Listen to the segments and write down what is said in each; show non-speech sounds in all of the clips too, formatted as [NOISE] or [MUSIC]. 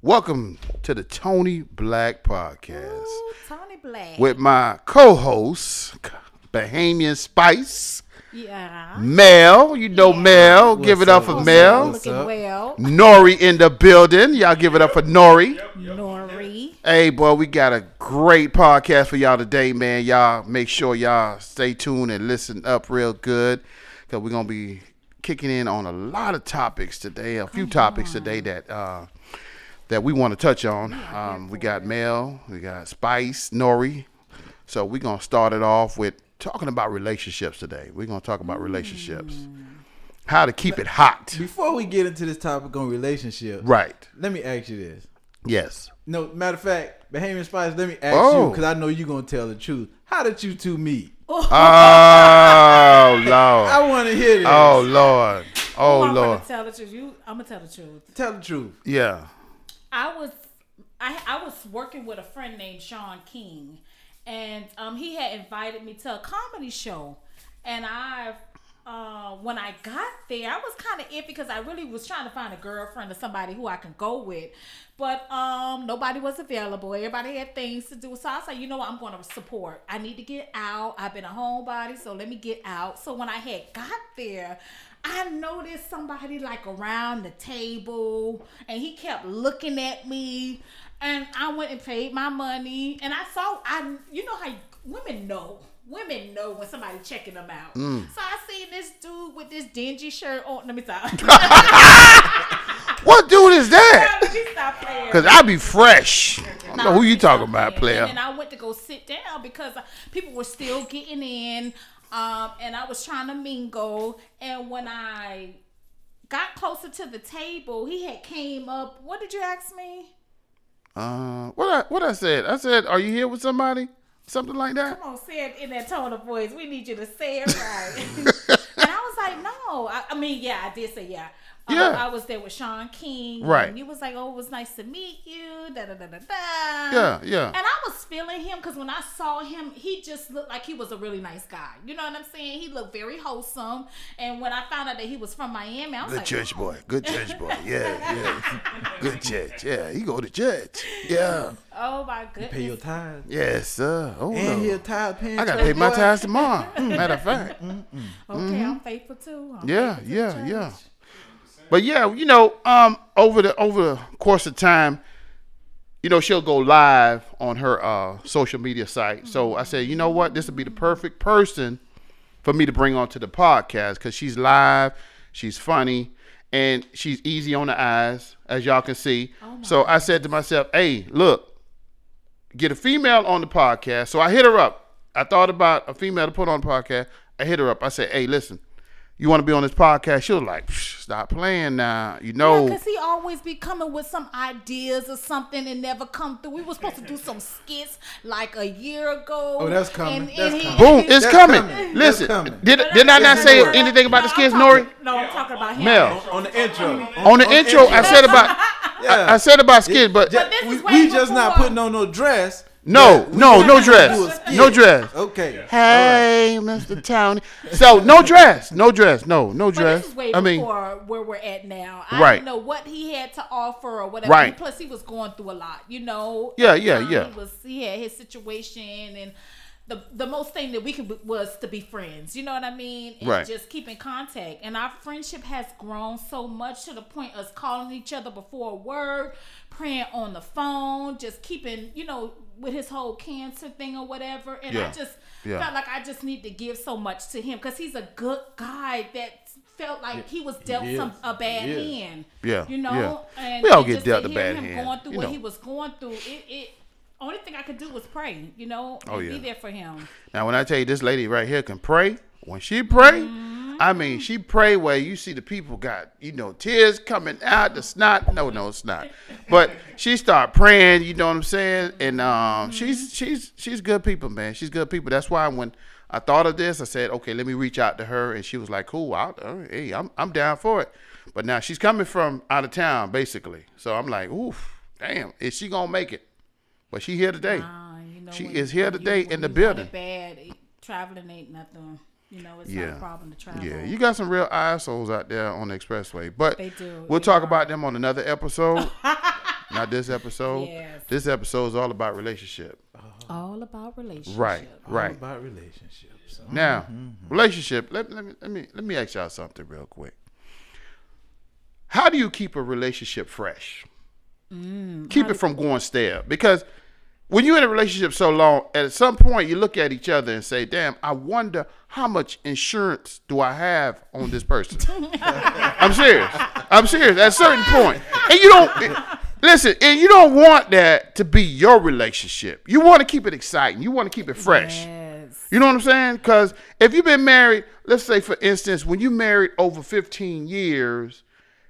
Welcome to the Tony Black Podcast Ooh, Tony Black. with my co-host Bahamian Spice, yeah. Mel. You know Mel. give it up for? Mel. What's Looking well. Nori in the building. Y'all give it up for Nori. Nori. Hey, boy, we got a great podcast for y'all today, man. Y'all make sure y'all stay tuned and listen up real good because we're going to be kicking in on a lot of topics today, a few topics today that uh, that we want to touch on. Um, we got Mel, we got Spice, Nori. So we're going to start it off with talking about relationships today. We're going to talk about relationships, how to keep it hot. Before we get into this topic on relationship, Right. let me ask you this. Yes. No, matter of fact, Bahamian Spice, let me ask Oh. you because I know you're gonna tell the truth. How did you two meet? Oh, Lord. [LAUGHS] I want to hear this. Oh Lord. Oh I'm Lord. gonna tell the truth. You, I'm gonna tell the truth. Tell the truth. Yeah. I was, I, I was working with a friend named Sean King, and um, he had invited me to a comedy show, and I. Uh, when I got there, I was kind of iffy because I really was trying to find a girlfriend or somebody who I can go with, but um, nobody was available. Everybody had things to do, so I said, you know what, I'm going to support. I need to get out. I've been a homebody, so let me get out. So when I had got there, I noticed somebody like around the table, and he kept looking at me. And I went and paid my money, and I saw I, you know how women know. Women know when somebody checking them out. Mm. So I seen this dude with this dingy shirt on. Let me stop. [LAUGHS] What dude is that? Let me stop playing. Cause I be fresh. I don't know who you talking about, player. And I went to go sit down because people were still getting in, um, and I was trying to mingle. And when I got closer to the table, he had came up. What did you ask me? Uh, what I what I said? I said, are you here with somebody? Something like that. Come on, say it in that tone of voice. We need you to say it right. [LAUGHS] and I was like, no. I, I mean, yeah, I did say yeah. Uh, Yeah. I was there with Sean King. Right. And he was like, oh, it was nice to meet you. Da da da da da. Yeah, yeah. And I was feeling him because when I saw him, he just looked like he was a really nice guy. You know what I'm saying? He looked very wholesome. And when I found out that he was from Miami, I was Good like, church boy. Good church boy. [LAUGHS] Yeah, yeah. Good church. Yeah, he go to church. Yeah. oh my goodness. Pay your tithes. Yes, sir. Oh And he a no. tithe paying. I gotta pay my boy. tithes tomorrow. Matter of fact. [LAUGHS] Okay, I'm faithful too. I'm Mm-hmm. Yeah, to yeah, yeah. church. But yeah, you know, um, over the over the course of time, you know, she'll go live on her uh, social media site. So I said, you know what, this would be the perfect person for me to bring onto the podcast because she's live, she's funny, and she's easy on the eyes, as y'all can see. so I said to myself, hey, look, get a female on the podcast. So I hit her up. I thought about a female to put on the podcast. I hit her up. I said, hey, listen, you want to be on this podcast? She was like, stop playing now. You know. Yeah, because he always be coming with some ideas or something and never come through. We were supposed to do some skits like a year ago. Oh, that's coming. And, That's and he- coming. Boom, it's That's coming. coming. Listen, coming. did did I not say That's coming. anything about the skits, I'm Nori? No, I'm talking about him. Mel. On the intro. On the intro, I said about [LAUGHS] I, I said about skits, but Ju- this we, is we just not putting on no dress. No, but we no, no dress, do a skit. no dress. Okay. Hey, Mr. [LAUGHS] Tony. So no dress, no dress, no, no But dress. this is way I mean, before where we're at now. I Right. didn't know what he had to offer or whatever. Right. Plus, he was going through a lot, you know. Yeah, yeah, time, yeah. He was he had his situation, and the the most thing that we could be- was to be friends. You know what I mean? And Right. Just keep in contact, and our friendship has grown so much to the point us calling each other before work, praying on the phone, just keeping you know with his whole cancer thing or whatever. And Yeah. I just Yeah. felt like I just need to give so much to him because he's a good guy that felt like he was dealt is. some a bad hand. Yeah, you know. yeah. And We all and get dealt a bad him hand, Going through you what know. he was going through, it. it only thing I could do was pray, you know, oh, and Oh, be there for him. Now, when I tell you this lady right here can pray, when she pray, Mm-hmm. I mean, she pray where you see the people got, you know, tears coming out, the snot. No, no, it's not. But she start praying, you know what I'm saying? And Mm-hmm. um, she's she's she's good people, man. She's good people. That's why when I thought of this, I said, okay, let me reach out to her, and she was like, cool, I'll, uh, hey, I'm I'm down for it. But now she's coming from out of town, basically. So I'm like, oof, damn, is she gonna make it? But she here today. Uh, you know, She is here when you- today in the building. Bad traveling ain't nothing. You know, it's not Yeah. a problem to travel. Yeah, you got some real assholes out there on the expressway. But They do, we'll they talk are. about them on another episode. [LAUGHS] not this episode. Yes. This episode is all about relationship. Uh-huh. All about relationship. Right, All right. about relationships. So. Now, Mm-hmm. relationship. Let, let me let me let me ask y'all something real quick. How do you keep a relationship fresh? Mm, keep it from going stale because when you're in a relationship so long, at some point you look at each other and say, "Damn, I wonder how much insurance do I have on this person." [LAUGHS] I'm serious. I'm serious. At a certain point, and you don't listen, and you don't want that to be your relationship. You want to keep it exciting. You want to keep it fresh. Yes. You know what I'm saying? Because if you've been married, let's say for instance, when you married over 15 years,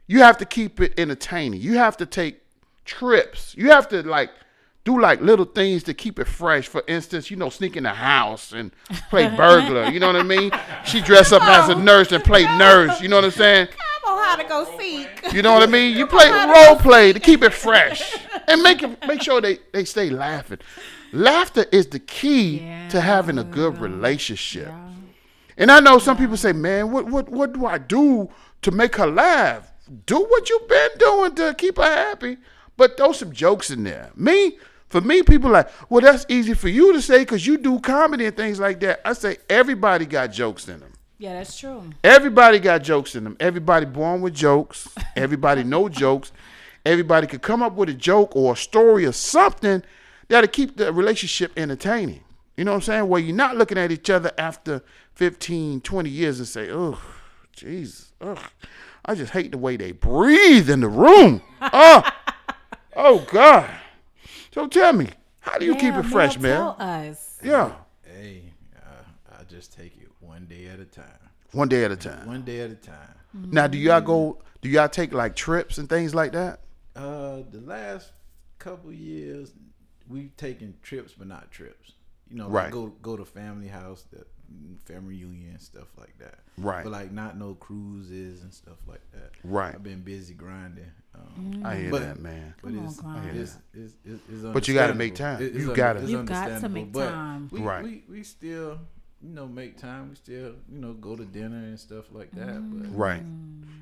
you have to keep it entertaining. You have to take trips. You have to like do like little things to keep it fresh. For instance, you know, sneak in the house and play burglar. You know what I mean? She dress up as a nurse and play nurse. You know what I'm saying? I know how to go seek. You know what I mean? You play role play to keep it fresh and make it, make sure they, they stay laughing. Laughter is the key to having a good relationship. And I know some people say, "Man, what what what do I do to make her laugh?" Do what you've been doing to keep her happy, but throw some jokes in there. Me, for me, people like, "Well, that's easy for you to say because you do comedy and things like that." I say everybody got jokes in them. Yeah, that's true. Everybody got jokes in them. Everybody born with jokes. Everybody know [LAUGHS] jokes. Everybody could come up with a joke or a story or something that'll keep the relationship entertaining. You know what I'm saying? Where you're not looking at each other after 15, 20 years and say, oh, Jesus, ugh, I just hate the way they breathe in the room. Oh, [LAUGHS] oh God. So tell me, how do you keep it fresh, Mel, man? Tell us. Yeah, Hey, I, I just take it one day at a time. one day at a time. One day at a time. Now, do y'all go? Do y'all take like trips and things like that? Uh, the last couple years, we've taken trips, but not trips. You know, Right. like go go to family house, the family reunion, stuff like that. Right. But like not no cruises and stuff like that. Right. I've been busy grinding. Um, I hear But- that, man. But Come it's, grind. it's, it's, it's, it's But you gotta make time. It- it's You gotta. You got to understandable, make but time. We, Right. we, we still, you know, make time. We still, you know, go to dinner and stuff like that. But Right.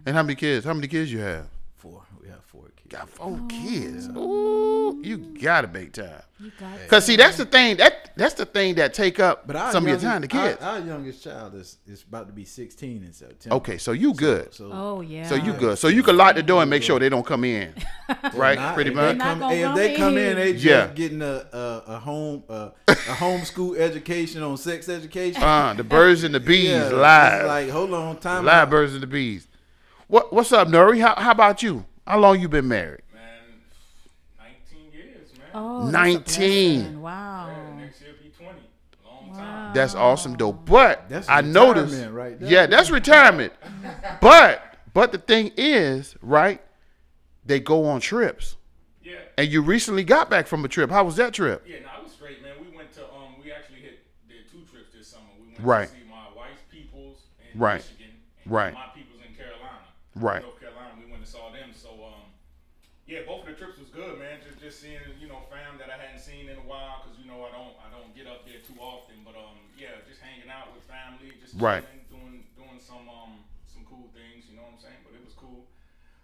And how many kids? How many kids you have? Four, we have four kids. Got four kids. Ooh, you gotta make time. You got Cause see, that's the thing. That that's the thing that take up But our some of your youngest- time. The kids. Our, our youngest child is, is about to be 16 in September. okay, so you good. So, Oh yeah. So you good. So you can lock the door and make sure they don't come in. [LAUGHS] right? Not- Pretty if much. They come, hey, if come they come in. in, they just Yeah. getting a a, a home uh, a homeschool education on sex education. Uh, the birds and the [LAUGHS] bees yeah, live. Like, hold on, time live out. birds and the bees. What what's up, Nori? How how about you? How long you been married? Man, 19 years, man. Oh, that's 19. blessing. Wow. Yeah, next year be 20. Long time. That's awesome though. But That's I noticed retirement right there. Yeah, that's retirement. [LAUGHS] but but the thing is, right? They go on trips. Yeah. And you recently got back from a trip. How was that trip? Yeah, no, I was straight, man. We went to um, we actually hit did two trips this summer. We went Right. to see my wife's peoples in Right. Michigan, and Right. my peoples in Carolina, Right. North Carolina. We went and saw them. So um, yeah, both of the trips was good, man. Just just seeing you know fam that I hadn't seen in a while, cause you know I don't I don't get up there too often. But um, yeah, just hanging out with family, just Right. chilling, doing doing some um some cool things. You know what I'm saying? But it was cool.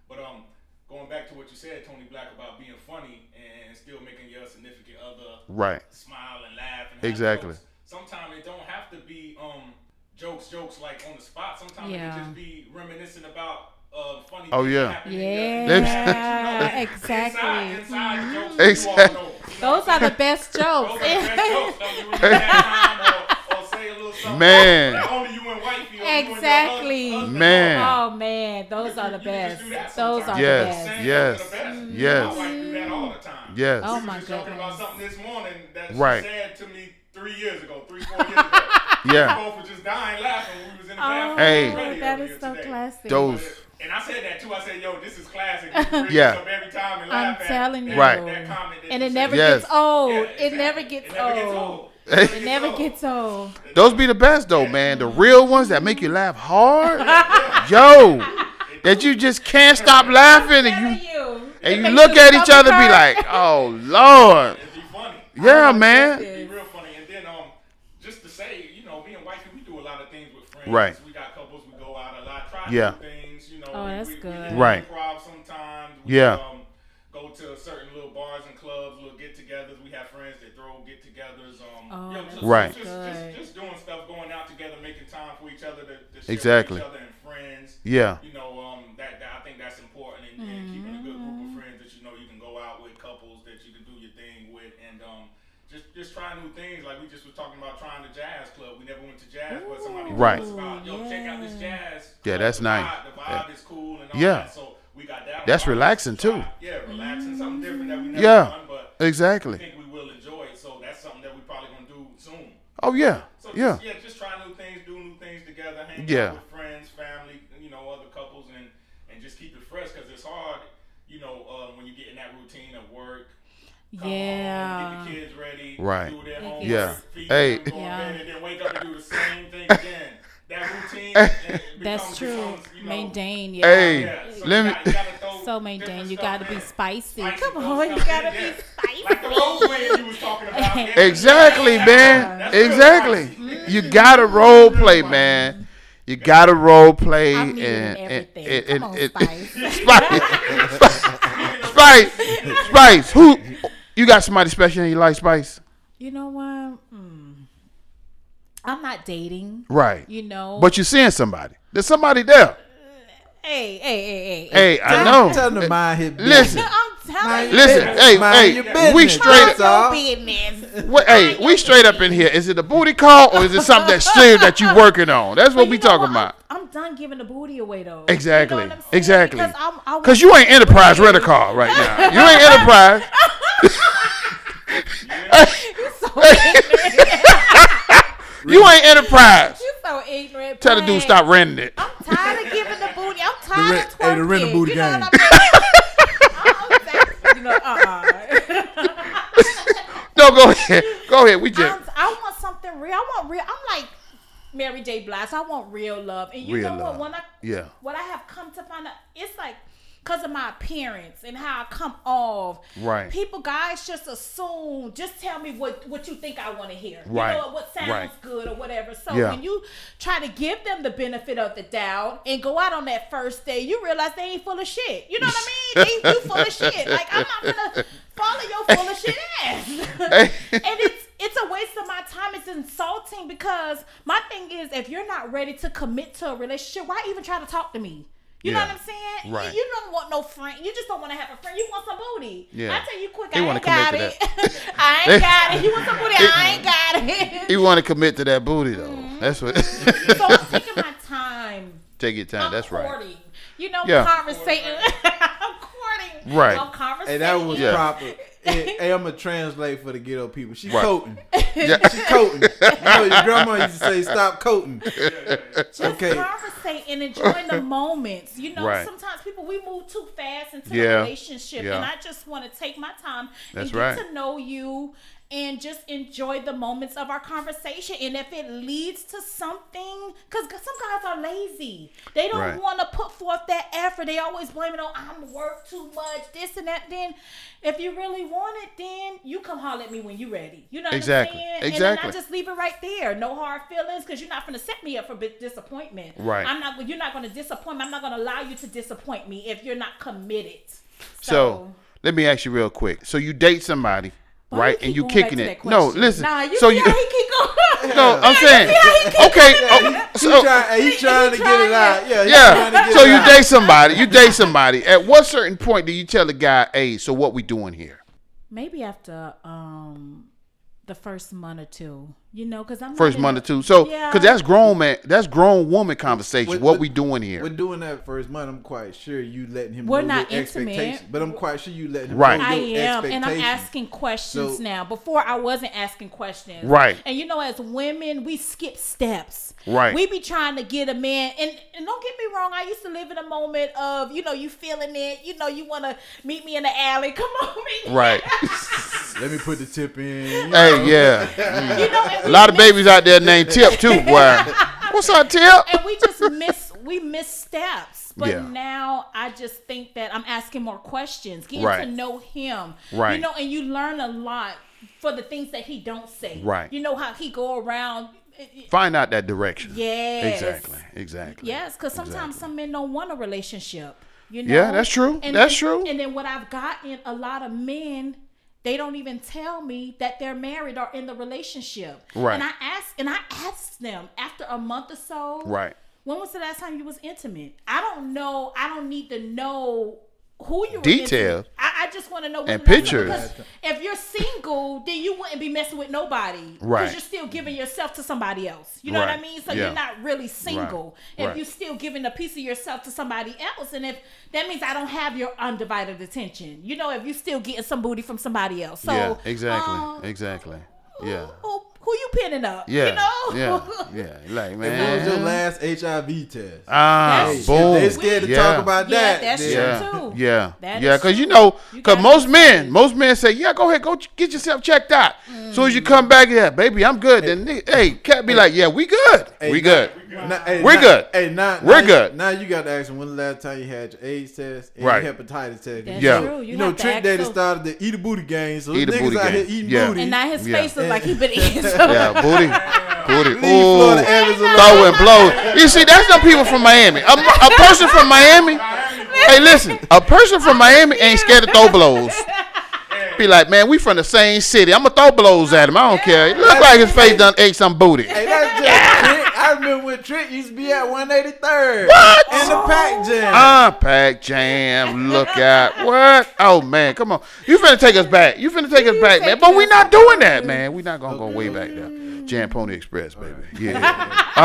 But um, going back to what you said, Tony Black, about being funny and still making your significant other Right. smile and laugh and have Exactly. jokes. Sometimes it don't have to be um jokes, jokes like on the spot. Sometimes it Yeah. can just be reminiscing about uh funny. Oh, things yeah. happened in Yeah, exactly. Inside, inside jokes Exactly. you know. Those are the best those jokes. are the best jokes. Like you remember that time or, or say a little something. Man. That only you and wifey or you and your Exactly. Man. Oh man, those are the You can just best. Those are sometimes. the Yes. best. Yes. jokes are the best. Yes. My wife do that all the time. Yes. Oh my was just talking about something this morning that Right. she said to me three years ago, three, four years ago. [LAUGHS] Yeah. We both were just dying laughing when we was in the Oh, bathroom. Hey. ready that earlier is so today. classic. Those And I said that too. I said, "Yo, this is classic." You [LAUGHS] bring Yeah. up every time and I'm laugh at telling you. Right. That comment that And you it never Yes. gets old. Yeah, It exactly. never gets It never gets old. old. [LAUGHS] It never gets old. those be the best though, man. The real ones that make you laugh hard. [LAUGHS] Yo. That you just can't stop laughing and you you. and you look your at each other stomach be hurt. like, oh Lord. It'd. Yeah, man. goodness. Be real funny. And then um, just to say, you know, me and wifey, we do a lot of things with friends. Right. We got couples. We go out a lot. Try Yeah. Oh, that's we, good. We right. sometimes. We, yeah. Um, go to certain little bars and clubs, little get-togethers. We have friends that throw get-togethers. Um, oh, you know, just, right. Just, just, just, doing stuff, going out together, making time for each other to, to exactly. each other and friends. Yeah. You know, um, that, that I think that's important, and, mm-hmm. keeping a good group of mm-hmm. friends that you know you can go out with, couples that you can do your thing with, and um, just just trying new things. Like we just were talking about trying the jazz club. We never went to jazz, Ooh, but somebody right. us about, yo, yeah. check out this jazz. Yeah, that's the nice. Vibe, the vibe yeah. is yeah. that. So we got that. That's relaxing, too. Yeah, relaxing, something different that we never Yeah. done, but Exactly. I think we will enjoy it. So that's something that we probably gonna do soon. Oh yeah. So Yeah. just, yeah, just try new things, do new things together, hang Yeah. out with friends, family, you know, other couples, and and just keep it fresh because it's hard, you know, uh, when you get in that routine of work. Come Yeah. home, get the kids ready, Right. do their It homework, Yeah. feed Hey. them, Yeah. bed, and then wake up and do the same thing again. That routine. it- it That's true. becomes, you know, Maintain, yeah. Hey, yeah, so let you me- got- you gotta [LAUGHS] So maintain, you gotta be spicy. Spicy, Come on, you gotta in, be spicy. Like the role playing you was talking about. [LAUGHS] Exactly, man. That's real Exactly. spicy. You mm. gotta role play, mm. man. You gotta role play I'm and needing and, everything. and, Come and, on, and- Spice. [LAUGHS] Spice. Spice. Spice. Who? You got somebody special in your life, Spice? You know what? I'm not dating. Right. You know. But you're seeing somebody. There's somebody there. hey, hey, hey, hey. Hey, I know. Tell them to mind his business. Listen. I'm telling you. Listen, hey, Mind hey, your we business, straight up. all. Business. What, hey, we straight up in here. Is it a booty call or is it something that's [LAUGHS] serious that you working on? That's what we talking what? about. I'm, I'm done giving the booty away though. Exactly. You know what I'm saying? Exactly. Because I'm, I Cause you ain't enterprise rent a car right now. You ain't [LAUGHS] enterprise. [LAUGHS] so ignorant. You ain't enterprise. you so ignorant. Tell the dude stop renting it. I'm tired of giving the booty. I'm tired rent- of hey, the rent a booty you know game. what I mean? I'm- [LAUGHS] you know, uh-uh. No, go ahead. Go ahead. We just I'm, I want something real. I want real. I'm like Mary J. Blige. I want real love. And you Real know love. what? When I Yeah. what I have come to find out, it's like because of my appearance and how I come off. Right. People, guys, just assume. Just tell me what what you think I want to hear. Right. You know what sounds Right. good or whatever. So Yeah. when you try to give them the benefit of the doubt and go out on that first day, you realize they ain't full of shit. You know what I mean? They you full of shit. [LAUGHS] Like I'm not gonna follow your full of shit ass. [LAUGHS] and it's it's a waste of my time. It's insulting because my thing is if you're not ready to commit to a relationship, why even try to talk to me? You know what I'm saying? Right. You, you don't want no friend. You just don't want to have a friend. You want some booty. Yeah. I tell you quick, He [LAUGHS] I ain't got it. [LAUGHS] I ain't got it. You want some booty? I ain't got it. you want to commit to that booty though. Mm-hmm. That's what. [LAUGHS] so I'm taking my time. Take your time. I'm That's right. courting. You know, Yeah. conversating. I'm courting. Right. I'm conversating. Hey, that was Yeah. proper. Hey, hey, I'm gonna translate for the ghetto people. She Right. coating. [LAUGHS] Yeah. She coating. You know, your grandma used to say, "Stop coating." [LAUGHS] Just Okay. conversate and enjoy the [LAUGHS] moments. You know, Right. sometimes people we move too fast into Yeah. the relationship, Yeah. and I just want to take my time That's and get right. to know you and just enjoy the moments of our conversation. And if it leads to something, because some guys are lazy, they don't Right. want to put forth that effort. They always blame it on I'm work too much, this and that. Then, if you really want it, then you come holler at me when you're ready. You know what Exactly. I'm saying? And then I just leave it right there. No hard feelings, because you're not going to set me up for disappointment. Right. I'm not. You're not going to disappoint me. I'm not going to allow you to disappoint me if you're not committed. So let me ask you real quick. So you date somebody, Why right? keep And you going kicking it. No, listen. Nah, you so see you. how he keep going. [LAUGHS] No, I'm saying. Okay. keep oh, He so, try, hey, he trying to get it out. Yeah, he trying to yeah. So you date somebody. You date somebody. At what certain point do you tell the guy, "Hey, so what we doing here?" Maybe after um the first month or two, you know, because I'm First not in month a- or two. So, Yeah. because that's grown man, that's grown woman conversation. With- what with- we doing here? We're doing that first month. I'm quite sure you letting him. We're know not your intimate. expectations, but I'm quite sure you letting him Right. know I your am, and I'm asking questions So- now. Before I wasn't asking questions, Right. And you know, as women, we skip steps. Right. We be trying to get a man, and, and don't get me wrong. I used to live in a moment of, you know, you feeling it. You know, you want to meet me in the alley. Come on, meet me. Right. [LAUGHS] Let me put the tip in. you know. hey, yeah. You know, and A lot of babies out there named Tip too, boy. [LAUGHS] What's up, Tip? and we just miss we miss steps. But Yeah. now I just think that I'm asking more questions, getting Right. to know him. Right. You know, and you learn a lot for the things that he don't say. Right. You know how he go around. Eh, eh, Find out that direction. Yes. Exactly. Exactly. Yes, because sometimes Exactly. some men don't want a relationship. You know. Yeah, that's true. And That's then- true. And then what I've gotten, a lot of men they don't even tell me that they're married or in the relationship. Right. And I ask and I asked them after a month or so. Right. When was the last time you was intimate? I don't know. I don't need to know who you intimate. I, I just want to know And the last time- pictures. If you're single, then you wouldn't be messing with nobody. Right. Because you're still giving yourself to somebody else. You know what I mean? So Yeah. you're not really single. If Right. you're still giving a piece of yourself to somebody else, and if that means I don't have your undivided attention. You know, if you're still getting some booty from somebody else. So yeah, exactly. um, exactly. Yeah. Who, who you pinning up? Yeah. You know? Yeah. Yeah. [LAUGHS] Like, If what was your last HIV test? Ah, That's- boom. They scared to yeah. talk about Yeah, that. that's then- true. Yeah, too. yeah, That yeah. Because you know, because most men, most men say, "Yeah, go ahead, go get yourself checked out." As soon as you come back, yeah, baby, I'm good. Then, nigga- hey, cat be like, "Yeah, we good, Hey, we now- good." Now- hey, We're now- good. Hey, now, We're now- good. Now you got to ask them when the last time you had your AIDS test and Right. your hepatitis test. That's Yeah. true. You, You, know, Trick Daddy those- started the eat a booty game, so Eat a niggas booty out here eating Yeah. booty. And now his Yeah. face look like he been [LAUGHS] eating [LAUGHS] something. Yeah, booty, booty. Leave Florida Ooh, Evans alone. throwing blows. You see, that's some people from Miami. A, a person from Miami. Hey, listen, a person from Miami ain't scared to throw blows. Be like, man, we from the same city. I'm gonna throw blows at him. I don't care. It look like his face done ate some booty. Hey, that's just Trick. I Trick used to be at 183rd. What? In the Pac Jam. Ah, Pac Jam. Look at [LAUGHS] what? Oh man, come on. You finna take us back. You finna take us back, man. But we're not doing that, man. We're not gonna go way back there. Jam Pony Express, baby. Yeah. [LAUGHS] Uh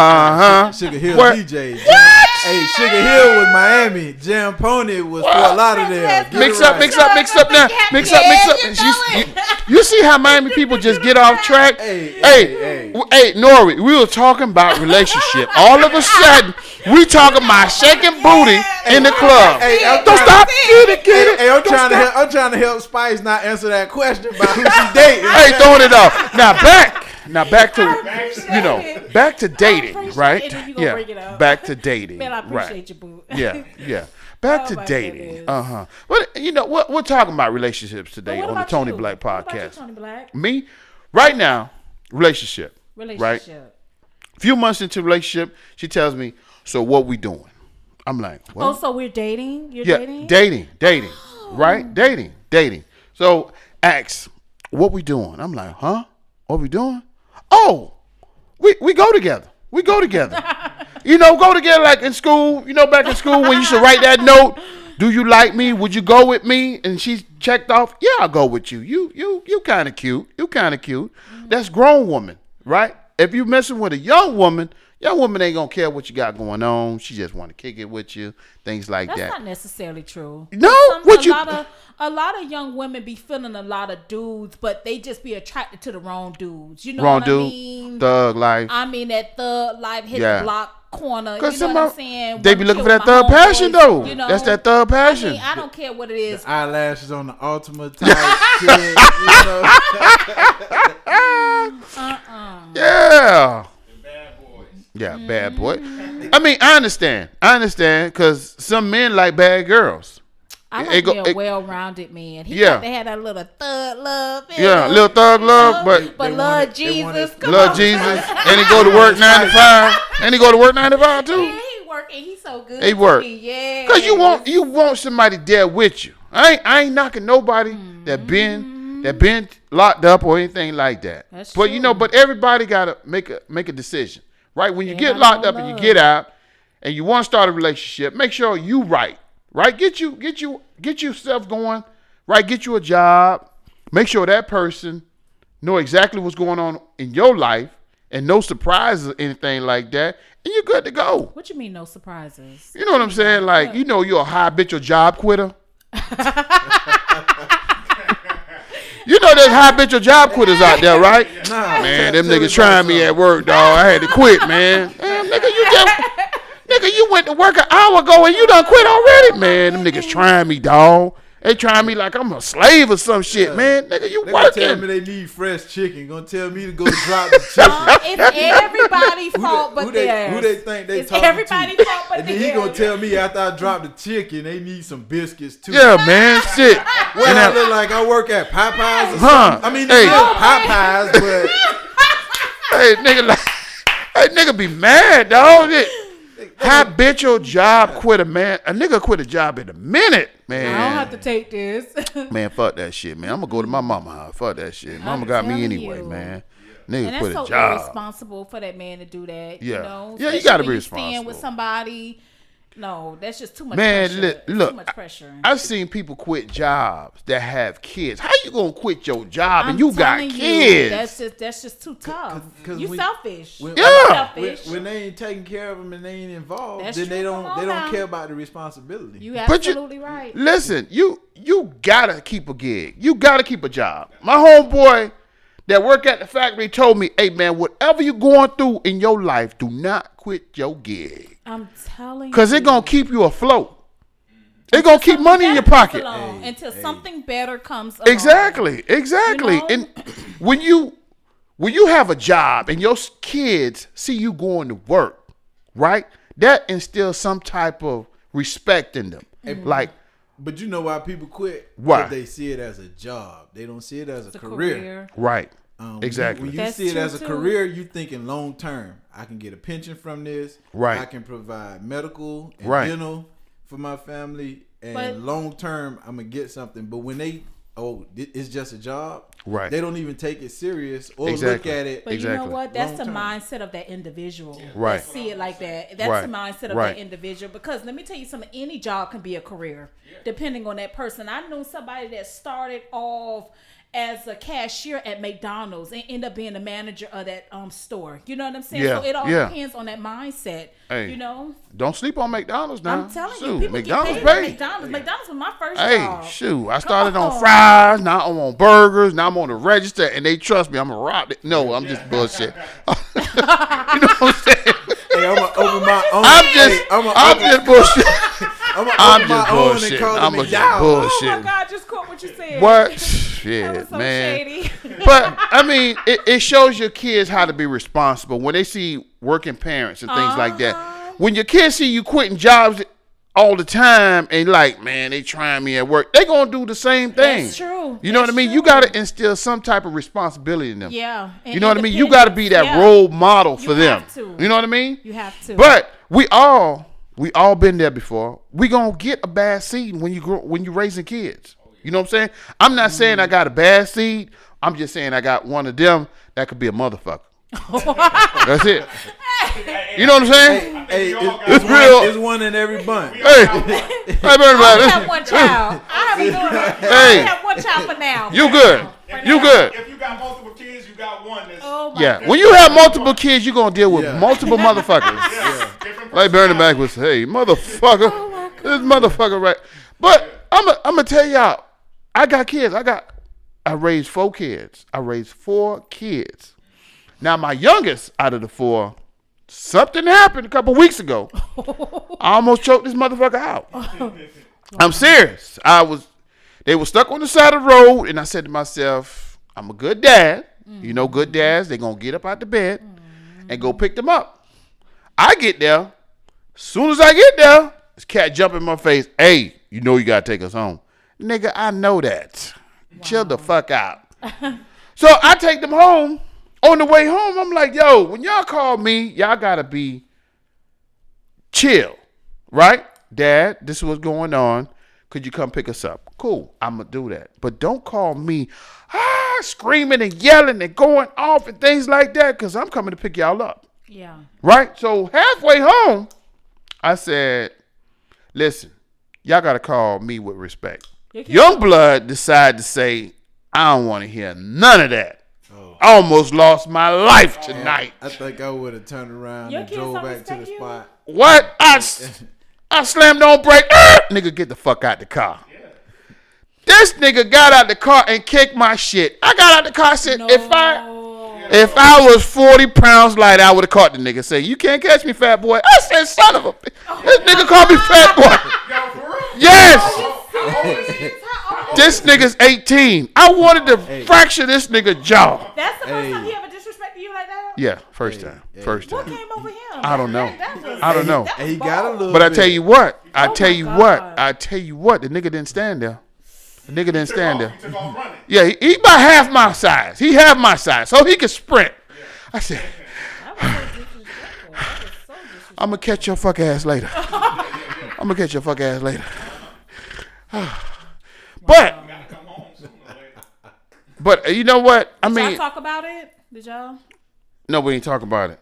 huh. Sugar Hill What? DJ. Hey, Sugar Hill was Miami. Jam Pony was Fort Lauderdale. Get Mix up, right. mix up, mix up now. Mix up, mix up. You You, [LAUGHS] you, see how Miami people just get off track? Hey, hey, hey, hey. w- hey, Nori, we were talking about relationship. All of a sudden, we talking about shaking booty in the club. Hey, I'm Don't trying- stop. Get it, get it. Hey, I'm trying to help. I'm trying to help Spice not answer that question about who she dating. Hey, throwing it off. Now back. Now back to you know back to dating, right? it when you gonna bring it Yeah, back to dating. Man, I appreciate right. you, boo. Yeah, yeah. [LAUGHS] Back Oh, to dating. Uh huh. But you know what? We're talking about relationships today on the Tony you? Black What about you, podcast. Tony Black? Me, right now, relationship. Relationship. Few months into relationship, she tells me, "So what we doing?" I'm like, Oh, so we're dating? You're yeah, dating? dating, dating, [GASPS] right? Dating, dating. So asks, "What we doing?" I'm like, "Huh? What we doing?" Oh, we we go together. We go together. you know, go together like in school. You know, back in school when you should write that note. Do you like me? Would you go with me? And she checked off. Yeah, I'll go with you. You you you kind of cute. You kind of cute. That's grown woman, right? If you messing with a young woman, young woman ain't gonna care what you got going on. She just want to kick it with you, things like That's that. That's not necessarily true. No, Some- what a you- lot of a lot of young women be feeling a lot of dudes, but they just be attracted to the wrong dudes. You know Wrong what dude, I mean? thug life. I mean that thug life hit Yeah. the block corner. You Cause know some what I'm of- saying? they be looking for that with thug passion, homeboys, though. You know? That's that thug passion. I mean, I don't care what it is. Eyelashes on the Altima [LAUGHS] type shit. You know? [LAUGHS] Uh-uh. yeah. Bad boys. Yeah, mm. bad boy. I mean, I understand. I understand because some men like bad girls. I it like go- me a well-rounded man. He Yeah. got to have that little thug love. you Yeah, know? little thug love, but but love wanted- Jesus. wanted- Come love on. Jesus, [LAUGHS] and he go to work nine to five, and he go to work nine to five too. Yeah, he working. He's so good. He work. Yeah. Cause you want you want somebody there with you. I ain't I ain't knocking nobody that been mm-hmm. that been locked up or anything like that. That's but you know, but everybody gotta make a make a decision, right? When you get locked up want and you get out, and you want to start a relationship, make sure you right, right? Get you get you get yourself going, right? Get you a job. Make sure that person know exactly what's going on in your life and no surprises or anything like that, and you're good to go. What you mean, no surprises? You know what I'm saying? Like, you know, you're a high habitual job quitter. [LAUGHS] you know, there's high habitual job quitters out there, right? Nah, Man, them niggas trying me at work, dog. I had to quit, man. [LAUGHS] Damn, nigga, you just, nigga, you went to work an hour ago and you done quit already, man. Them niggas trying me, dog. They trying me like I'm a slave or some shit, man. Nigga, you They gonna tell me working. they need fresh chicken. Gonna tell me to go drop the chicken. [LAUGHS] Uh, it's [LAUGHS] everybody's Who fault but who, they, theirs. who they think they It's talking everybody's to? fault but and then he gonna tell me after I drop the chicken, they need some biscuits too. Yeah, man, shit. [LAUGHS] Well, And I that- look like I work at Popeyes or Huh. something. I mean, Hey. it's still Popeyes, but hey, nigga, like, hey, nigga be mad, dog. It- Habitual job quitter, man. A nigga quit a job in a minute, man. I don't have to take this. [LAUGHS] Man, fuck that shit, man. I'm gonna go to my mama house. Fuck that shit. Mama got me anyway, you. man. Nigga and quit that's a so job. irresponsible for that man to do that. Yeah. You know? Yeah, you gotta be responsible. Stand with somebody. No, that's just too much Man, pressure. li- It's look, too much pressure. I've seen people quit jobs that have kids. How you gonna quit your job and I'm you got telling you, kids? that's just that's just too tough. 'cause you when- selfish. when- Yeah. Selfish. when they ain't taking care of them and they ain't involved, That's then they don't they don't now. care about the responsibility. you But you- absolutely right. Listen, you you gotta keep a gig. You gotta keep a job. My homeboy that work at the factory told me, "Hey man, whatever you going through in your life, do not quit your gig, I'm telling cause you. it gonna keep you afloat. It gonna keep money in your pocket." along Hey, until hey. something better comes along. Exactly, exactly. You know? And [CLEARS THROAT] when you when you have a job and your kids see you going to work, right? That instills some type of respect in them. Mm-hmm. Like, But you know why people quit? Why? 'Cause They see it as a job. They don't see it as a, It's a career. career. right. Um, when you- exactly. When you, That's see it as a too. career, you thinking long term. I can get a pension from this. Right. I can provide medical and Right. dental for my family, and long term, I'm gonna get something. But when they oh, it's just a job. Right. They don't even take it serious or Exactly. look at it. But you know what? That's the Long-term. mindset of that individual. Right. That see it like that. That's Right. the mindset of Right. that individual. Because let me tell you something. Any job can be a career, depending on that person. I know somebody that started off as a cashier at McDonald's and end up being the manager of that um store. You know what I'm saying? Yeah, So it all yeah. depends on that mindset. Hey. You know, Don't sleep on McDonald's now. I'm telling you, people McDonald's get paid at pay. McDonald's. McDonald's was my first Hey, job. shoot! I started on on. fries. Now I'm on burgers. Now I'm on the register, and they trust me. I'm a rock. No, I'm just bullshit. [LAUGHS] [LAUGHS] you know what I'm saying? Hey, I'm gonna open my own. I'm just, hey, I'm gonna I'm just bullshit. [LAUGHS] I'm gonna I'm open my just own and bullshit. call I'm just McDonald's. Oh my God! Just quote what you said. What? Shit, so man. shady. [LAUGHS] But I mean, it, it shows your kids how to be responsible when they see working parents and things like Uh-huh. that. When your kids see you quitting jobs all the time and like, man, they trying me at work, they gonna do the same thing. That's true. You know what I mean? You gotta instill some type of responsibility in them. Yeah. You know what I mean? You gotta be that. Yeah. role model for You them. have to. You know what I mean? You have to. But we all we all been there before. We gonna get a bad seed when you grow when you raising kids. You know what I'm saying? I'm not saying I mm-hmm. got a bad seed. I'm just saying I got one of them that could be a motherfucker. [LAUGHS] That's it. You know what I'm saying? Hey, we it- all got it's, one. one, it's one in every bunch. Hey, hey, I everybody. have one child. I have, doing, Hey. I have one child for now. You good? You good? If you got multiple kids, you got one that's Oh my Yeah. God. When you have multiple kids, you're gonna deal with Yeah. multiple motherfuckers. [LAUGHS] different. Like Bernie Mac was, hey, motherfucker, Oh this motherfucker, right? But I'm i I'm gonna tell y'all, I got kids. I got, I raised four kids. I raised four kids. Now my youngest out of the four, something happened a couple weeks ago. [LAUGHS] I almost choked this motherfucker out. I'm serious. I was, they were stuck on the side of the road, and I said to myself, I'm a good dad. You know, good mm-hmm. dads, they gonna get up out the bed mm-hmm. and go pick them up. I get there. Soon as I get there, this cat jump in my face. Hey, you know you gotta take us home. Nigga, I know that. Chill the fuck out. [LAUGHS] so I take them home. On the way home, I'm like, yo, when y'all call me, y'all gotta be chill. Right? Dad, this is what's going on. Could you come pick us up? Cool. I'm gonna do that. But don't call me ah screaming and yelling and going off and things like that, because I'm coming to pick y'all up. Yeah. Right? So halfway home, I said, listen, y'all got to call me with respect. Your kids- Young blood decided to say, I don't want to hear none of that. I almost lost my life tonight. I think I would have turned around Your and drove back to the you? spot. What? I, [LAUGHS] I slammed on brake. Ah! Nigga, get the fuck out the car. This nigga got out the car and kicked my shit. I got out the car. I said, if I if I was 40 pounds light, I would have caught the nigga. Say, you can't catch me, fat boy. I said, son of a bitch. This nigga called me fat boy. [LAUGHS] Yo, for real? Yes. How old is he? This nigga's 18. I wanted to fracture this nigga jaw. That's the first Hey. time he ever disrespected you like that? Yeah, first Hey, time. hey. First What time. came over him? I don't know. That- that was- I don't know. that was And he got a little. But I tell you what, I Oh tell my you what, I tell you what, the nigga didn't stand there. The nigga didn't stand off. there. He took off running. Yeah, he, he about half my size. He half my size, so he could sprint. I said, That was so disrespectful. That was so [SIGHS] disrespectful. I'm gonna catch your fuck ass later. I'm gonna catch your fuck ass later. [SIGHS] but Gotta come home sooner or later. but uh, you know what? I Did y'all mean, talk about it? Did y'all? no, we ain't talk about it.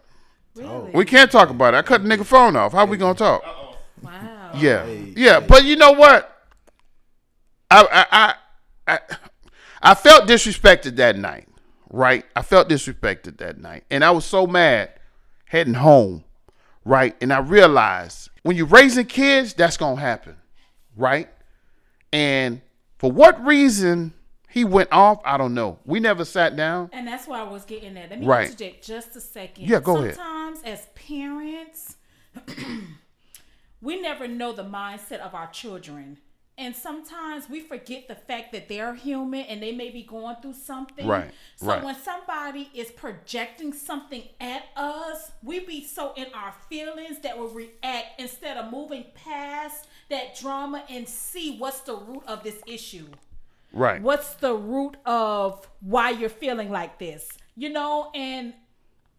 Really? We can't talk about it. I cut the nigga phone off. How we gonna talk? Uh-oh. wow. Yeah, Hey, yeah. hey. But you know what? I I I I, I felt disrespected that night. Right? I felt disrespected that night, and I was so mad heading home. Right? And I realized when you're raising kids, that's gonna happen. Right? And for what reason he went off, I don't know. We never sat down. And that's why I was getting at. Let me Right. interject just a second. Yeah, go ahead. Sometimes as parents, [CLEARS THROAT] we never know the mindset of our children. And sometimes we forget the fact that they're human and they may be going through something. Right, So right. when somebody is projecting something at us, we be so in our feelings that we react instead of moving past that drama and see what's the root of this issue Right. what's the root of why you're feeling like this you know and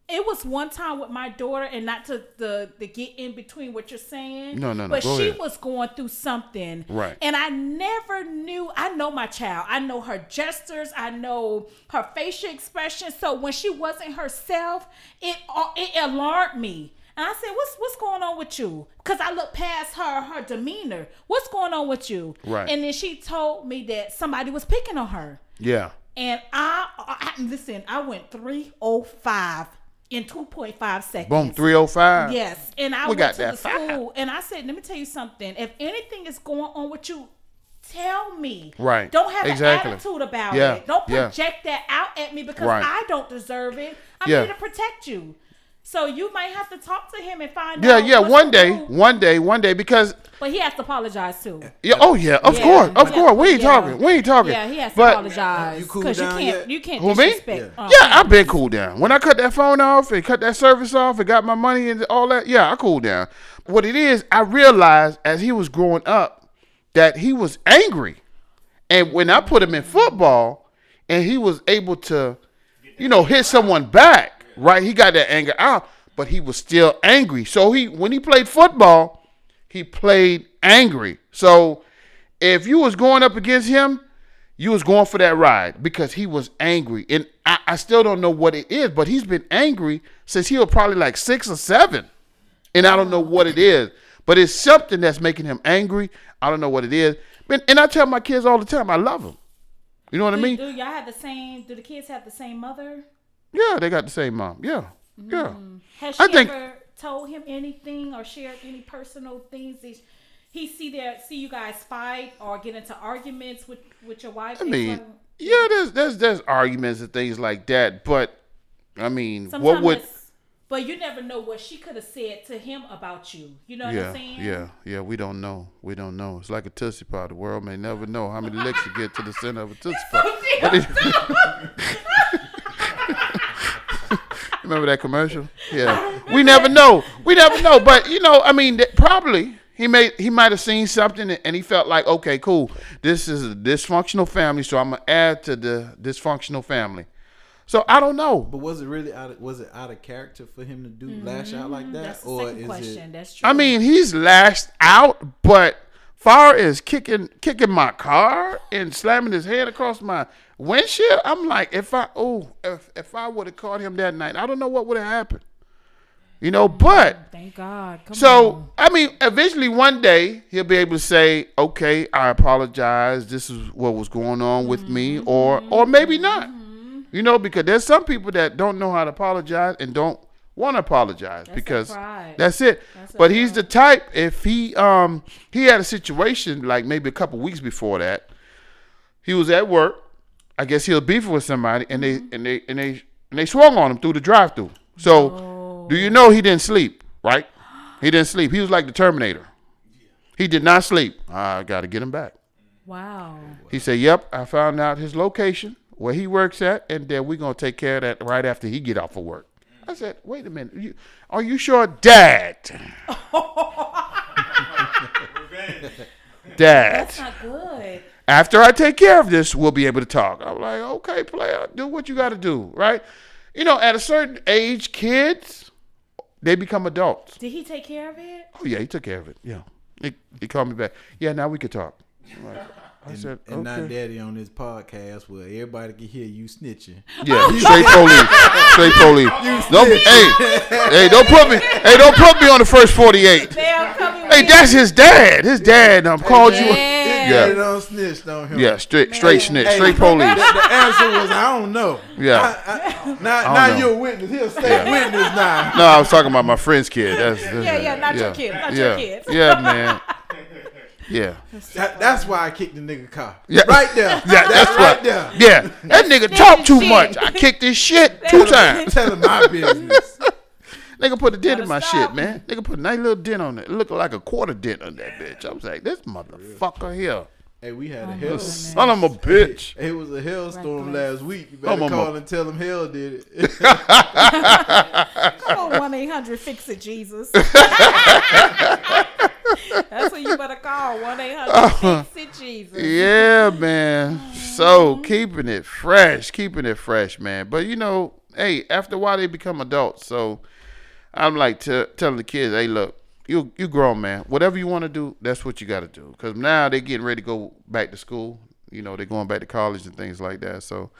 it was one time with my daughter and not to the the get in between what you're saying No, no, no, but go she ahead. was going through something Right. and i never knew i know my child i know her gestures i know her facial expression so when she wasn't herself it it alarmed me and I said, "What's what's going on with you?" Because I looked past her her demeanor. What's going on with you? Right. And then she told me that somebody was picking on her. Yeah. And I, I listen, I went 305 in 2.5 seconds. Boom. Three oh five. Yes. And I We went got to that the school and I said, let me tell you something. If anything is going on with you, tell me. Right. Don't have Exactly. an attitude about Yeah. it. Don't Yeah. project that out at me because Right. I don't deserve it. I'm Yeah. here to protect you. So you might have to talk to him and find Yeah, out. yeah. what's One day, root. one day, one day, because But he has to apologize too. yeah, oh yeah, of Yeah. course, of Yeah. course. We ain't Yeah. talking. We ain't talking. Yeah, he has to but, apologize. You cool Because you down can't, yet? you can't Who, me? disrespect. Yeah. uh, Yeah, I've been cool down. When I cut that phone off and cut that service off and got my money and all that, yeah, I cooled down. What it is, I realized as he was growing up that he was angry. And when I put him in football and he was able to, you know, hit someone back, right? He got that anger out, but he was still angry. So he when he played football, he played angry. So if you was going up against him, you was going for that ride because he was angry. And I, I still don't know what it is, but he's been angry since he was probably like six or seven. And I don't know what it is. But it's something that's making him angry. I don't know what it is. And, and I tell my kids all the time, I love them. You know what I mean? do y'all have the same? Do the kids have the same mother? Yeah, they got the same mom. Yeah. Yeah. Mm. Has she I think- ever told him anything or shared any personal things? That he see there, see you guys fight or get into arguments with with your wife? I mean, yeah, there's there's there's arguments and things like that, but I mean, Sometimes what would But you never know what she could have said to him about you. You know what yeah, I'm saying? yeah, yeah. We don't know. We don't know. It's like a tootsie pop. The world may never know how many licks you get to the center of a tootsie [LAUGHS] pop. [LAUGHS] But [LAUGHS] it- Remember that commercial? Yeah. We never know. We never know. But you know, I mean, that probably he may he might have seen something and he felt like, okay, cool. This is a dysfunctional family, so I'm gonna add to the dysfunctional family. So I don't know. But was it really out? Of, was it out of character for him to do lash out like that, Mm-hmm. That's the or second is question. it? That's true. I mean, he's lashed out, but far as kicking kicking my car and slamming his head across my windshield, I'm like, if I oh, if if I would have caught him that night, I don't know what would have happened. You know, mm-hmm. but thank God. Come so on. I mean, eventually one day he'll be able to say, "Okay, I apologize. This is what was going on with me," mm-hmm. or or maybe not. Mm-hmm. You know, because there's some people that don't know how to apologize and don't want to apologize That's because that's it. That's but he's the type. If he um he had a situation like maybe a couple weeks before that, he was at work. I guess he was beefing with somebody, and Mm-hmm. they and they and they and they swung on him through the drive-through. So, do you know he didn't sleep? Right? He didn't sleep. He was like the Terminator. He did not sleep. I got to get him back. Wow. He said, "Yep, I found out his location, where he works at, and then we're gonna take care of that right after he get off of work." I said, "Wait a minute, you, are you sure, Dad? [LAUGHS] Dad, That's not good. After I take care of this, we'll be able to talk." I'm like, "Okay, player, do what you got to do, right?" You know, at a certain age, kids they become adults. Did he take care of it? Oh yeah, he took care of it. Yeah, he, he called me back. Yeah, now we could talk. I'm like, I And, said, and now okay. daddy on this podcast where everybody can hear you snitching. Yeah, straight police, straight police. Don't, hey, hey, don't put me, hey, don't put me on the first forty-eight. They'll come in Hey, that's his dad. His dad um, called you. Yeah. Yeah. Daddy don't snitch on him. Yeah, straight, straight snitch, Hey, straight The, police. the answer was I don't know. Yeah. I, I, [LAUGHS] now don't now know. you're a witness. He'll stay witness now. No, I was talking about my friend's kid. That's, that's Yeah, yeah, not your kid, not your yeah. kids. Yeah, man. Yeah. That, that's why I kicked the nigga car. Yeah. Right there. [LAUGHS] Yeah, that's, that's right right. there. Yeah, that nigga Snitch talk too shit. much. I kicked his shit two times. Tell him my business. [LAUGHS] Nigga put a dent in Gotta my stop. shit, man. Nigga put a nice little dent on it. It looked like a quarter dent on that bitch. I was like, this motherfucker here. Hey, we had a Oh, hell. my Son of a bitch. [LAUGHS] It was a hailstorm Reckless. last week. You better Oh, call and tell him hell did it. [LAUGHS] Come on, one eight hundred fix it, Jesus. [LAUGHS] That's what you better call one eight hundred uh-huh. fix it, Jesus. Yeah, man. So mm-hmm. keeping it fresh, keeping it fresh, man. But you know, hey, after a while they become adults. So I'm like t- telling the kids, hey, look, you you grown, man. Whatever you want to do, that's what you got to do. Because now they're getting ready to go back to school. You know, they're going back to college and things like that. So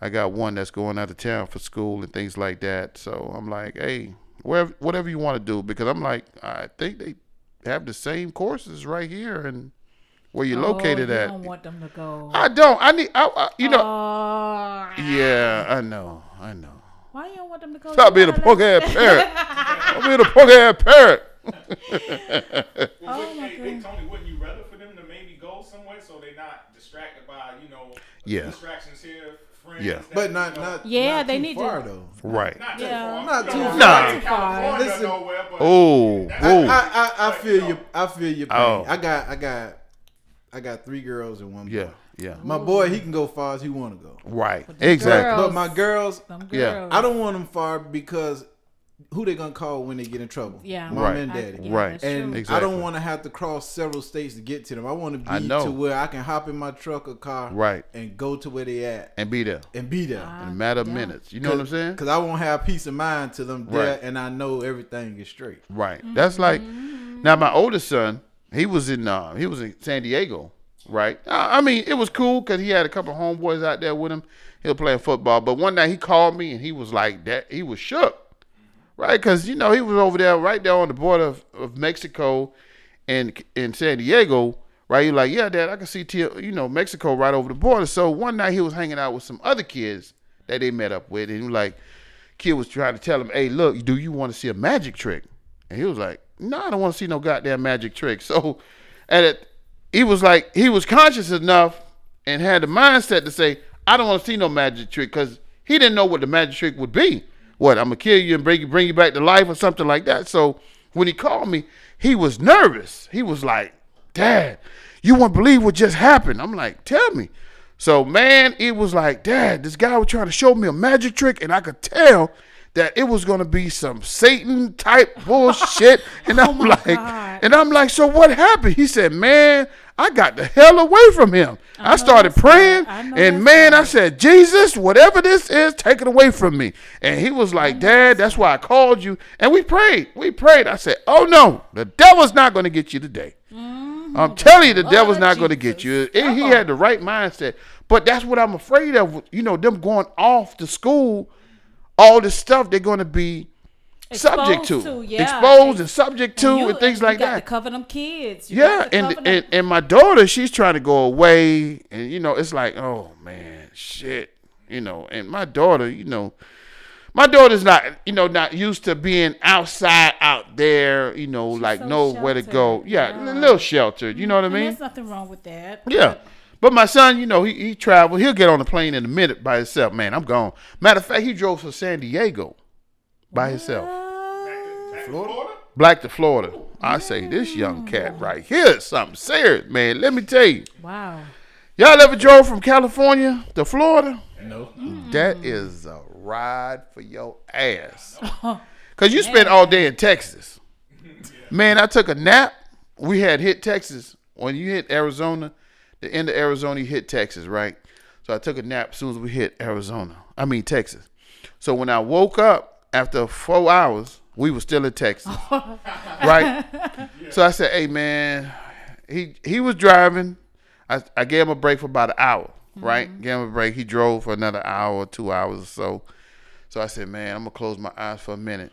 I got one that's going out of town for school and things like that. So I'm like, hey, wherever, whatever you want to do, because I'm like, I think they have the same courses right here and where you're oh, located oh, you at. don't want them to go. I don't. I need. I, I, you know. Oh, yeah, I know. I know. Why you don't want them to go? Stop You being a gotta punk ass [LAUGHS] parent. Stop being a punk ass parent. Well, [LAUGHS] Oh, wouldn't my they, they, goodness. Tony, wouldn't you rather for them to maybe go somewhere so they're not distracted by, you know, Yeah. distractions here, friends. Yeah. but not not Yeah, not they too need to- far though. Right. Not too Yeah. far. Not too far. not Too far. Listen. Oh, I, oh. I, I, I feel you you. I feel your pain. Oh. I got I got I got three girls and one boy. Yeah. Yeah. My boy, he can go far as he want to go. Right. the Exactly. girl- But my girls, Them Yeah. I don't want them far because who they gonna call when they get in trouble? Yeah. mom Right. and I- daddy. yeah, Right. And true. I don't want to have to cross several states to get to them. I want to be to where I can hop in my truck or car, Right. and go to where they at And be there and be there. Ah. in a matter of Yeah. minutes. You know what I'm saying? Because I won't have peace of mind till I'm there Right. and I know everything is straight. Right. That's like now my oldest son. He was in uh, he was in San Diego. Right. I mean, it was cool because he had a couple homeboys out there with him. He was playing football. But one night he called me and he was like that. He was shook. Right. Because you know he was over there right there on the border of, of Mexico and in San Diego. Right. He like, yeah, Dad, I can see you know Mexico right over the border. So one night he was hanging out with some other kids that they met up with, and he was like, kid was trying to tell him, "Hey, look, do you want to see a magic trick?" And he was like, "No, I don't want to see no goddamn magic trick." [LAUGHS] So, and it, he was like, he was conscious enough and had the mindset to say, "I don't want to see no magic trick," because he didn't know what the magic trick would be. What I'm gonna kill you and bring you bring you back to life or something like that. So when he called me, he was nervous. He was like, "Dad, you won't believe what just happened." I'm like, "Tell me." So man, it was like, Dad, this guy was trying to show me a magic trick, and I could tell that it was gonna be some Satan type bullshit. [LAUGHS] Oh and I'm Oh like, God. And I'm like, so what happened? He said, Man, I got the hell away from him. I, know started praying. I and man, I said, Jesus, whatever this is, take it away from me. And he was like, Dad, that's why I called you. And we prayed. We prayed. I said, Oh no, the devil's not gonna get you today. Mm-hmm. I'm telling you, the blood devil's not going to get you. And he Uh-uh. had the right mindset. But that's what I'm afraid of. You know, them going off to school, all this stuff they're going to be subject to, Exposed to, yeah. exposed and subject to, and, you- things you like that. To cover them kids. You Yeah, and, them- and and my daughter, she's trying to go away, and you know, it's like, oh man, shit, you know. And my daughter, you know, my daughter's not, you know, not used to being outside, out there, you know, like so know where to go. Yeah, a little sheltered. You know what I and mean? there's nothing wrong with that. Yeah. But my son, you know, he, he traveled. He'll get on the plane in a minute by himself. Man, I'm gone. Matter of fact, he drove from San Diego by himself. Back to Florida? Black to Florida. I say, this young cat right here is something serious, man. Let me tell you. Wow. Y'all ever drove from California to Florida? No. That is a ride for your ass. [LAUGHS] Oh, because you spent all day in Texas. Man, I took a nap. We had hit Texas. When you hit Arizona, the end of Arizona, you hit Texas, right? So I took a nap as soon as we hit Arizona. I mean, Texas. So when I woke up after four hours, We were still in Texas, [LAUGHS] right? So I said, "Hey, man," he he was driving. I I gave him a break for about an hour, right? Mm-hmm. Gave him a break. He drove for another hour, two hours or so. So I said, "Man, I'm gonna close my eyes for a minute,"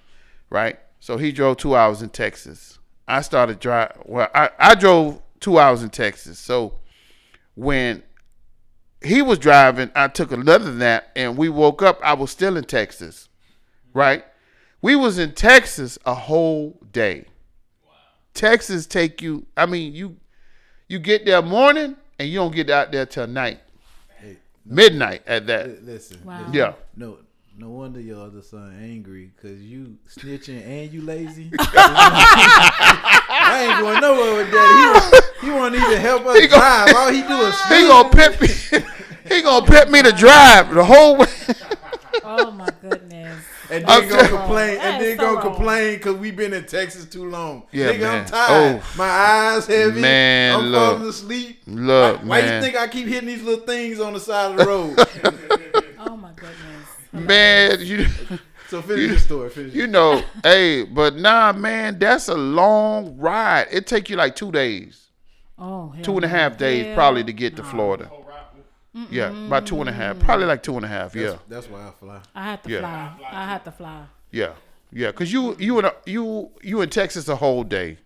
right? So he drove two hours in Texas. I started drive. Well, I I drove two hours in Texas. So when he was driving, I took another nap, and we woke up. I was still in Texas, right? We was in Texas a whole day. Texas take you. I mean, you you get there morning, and you don't get out there till night, Hey, midnight at that. listen. Wow. listen. Yeah. No, no wonder your other son angry because you snitching and you lazy. [LAUGHS] [LAUGHS] I ain't going nowhere with that. He, won't- he won't even help us He gon- drive. All he do is [LAUGHS] He sleep. gonna pit me. he gonna pit me to drive the whole way. Oh my goodness. And I'm then gonna complain. And is then so gonna complain because we been in Texas too long. Yeah, Nigga, man. I'm tired. Oh. My eyes heavy. Man, I'm look. falling asleep. Look, Why man. you think I keep hitting these little things on the side of the road? [LAUGHS] Oh my goodness. man, you [LAUGHS] so finish your story. Finish you know, hey, but nah, man, that's a long ride. It take you like two days, Oh, hell two and a no. half days Hell probably to get to no. Florida. Whole rap- Yeah, about two and a half, probably like two and a half. Yeah, That's why I fly. I had to Yeah. fly. I had to fly. yeah, yeah. Cause you you in a, you you in Texas a whole day,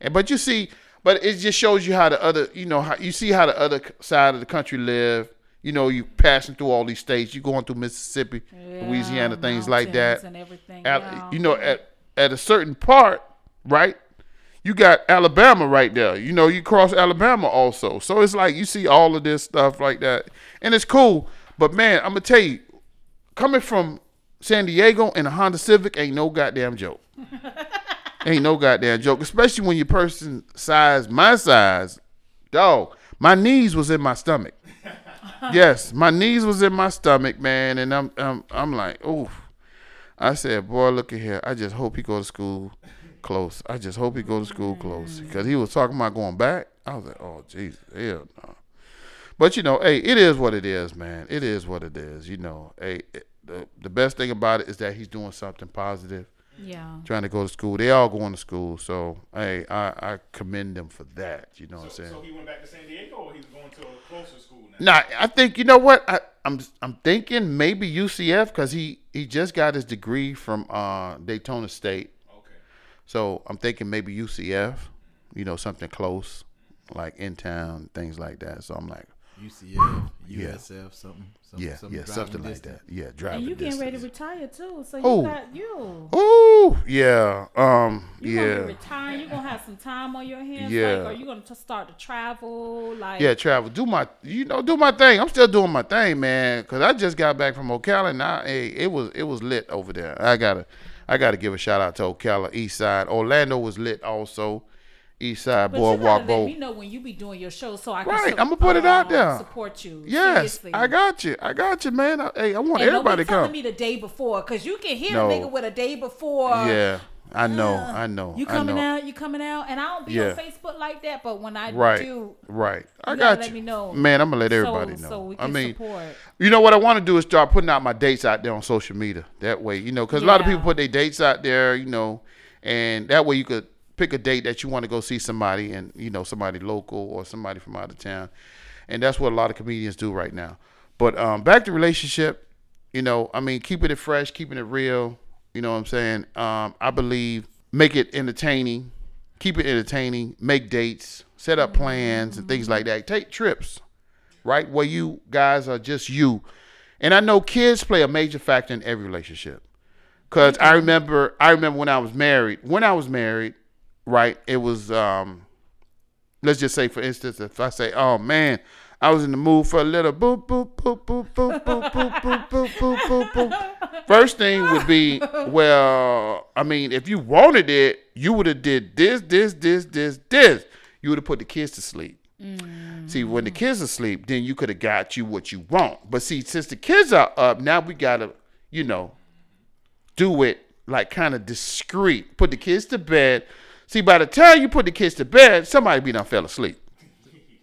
and but you see, but it just shows you how the other you know how you see how the other side of the country live. You know, you passing through all these states. You going through Mississippi, Louisiana, things like that. And everything. Al- yeah. you know, at at a certain part, right? You got Alabama right there. You know, you cross Alabama also. So it's like you see all of this stuff like that, and it's cool. But man, I'm gonna tell you, coming from San Diego in a Honda Civic ain't no goddamn joke. [LAUGHS] ain't no goddamn joke, especially when your person size my size, dog. My knees was in my stomach. [LAUGHS] yes, my knees was in my stomach, man, and I'm I'm I'm like, oof. I said, boy, look at here. I just hope he go to school close. I just hope he go to school close because he was talking about going back. I was like, oh Jesus, hell no. But you know, hey, it is what it is, man. It is what it is. You know, hey, it, the the best thing about it is that he's doing something positive, yeah. trying to go to school. They all going to school, so hey, I, I commend them for that. You know what I'm saying? so he went back to San Diego, or he's going to a closer school now? Nah, I think you know what I, I'm. I'm thinking maybe UCF because he he just got his degree from uh, Daytona State. Okay. So I'm thinking maybe UCF, you know, something close, like in town, things like that. So I'm like, UCF, Yeah. USF, something. something yeah, something yeah, driving something like distance. that. Yeah, driving. And you getting ready to retire too, so Who? you got you. Ooh, yeah, um, You gonna be yeah, retiring. You gonna have some time on your hands. Yeah. Like, are you gonna t- start to travel? Like, yeah. Travel, do my, you know, do my thing. I'm still doing my thing, man. Cause I just got back from Ocala, and I, hey, it was it was lit over there. I gotta, I gotta give a shout out to Ocala East Side. Orlando was lit also. East Side But you Boardwalk gotta let me know when you be doing your show, so I can. Right, su- I'ma put it out uh, there. Support you. Yes, Seriously. I got you. I got you, man. I, hey, I want And everybody to be telling come. me the day before, cause you can hear No. a nigga with a day before. yeah, I know. I know. You coming know. out? You coming out? And I don't be Yeah. on Facebook like that, but when I Right. do, Right. I You got you. let me know. Man, I'm gonna let so- everybody know. so we I mean, support. you know what I want to do is start putting out my dates out there on social media. That way, you know, because a lot of people put their dates out there, you know, and that way you could pick a date that you want to go see somebody, and you know, somebody local or somebody from out of town, and that's what a lot of comedians do right now. But um, back to relationship, you know, I mean, keeping it fresh, keeping it real. You know what I'm saying? Um, I believe make it entertaining, keep it entertaining, make dates, set up plans and things like that. Take trips right? Where you guys are just you. And I know kids play a major factor in every relationship. Cause I remember I remember when I was married. When I was married, right, it was um let's just say for instance, if I say, Oh man, I was in the mood for a little boop boop boop boop boop boop boop boop boop boop boop boop. First thing would be, well, I mean, if you wanted it, you would have did this, this, this, this, this. You would have put the kids to sleep. See, when the kids are asleep, then you could have got you what you want. But see, since the kids are up, now we gotta, you know, do it like kind of discreet. Put the kids to bed. See, by the time you put the kids to bed, somebody be done fell asleep.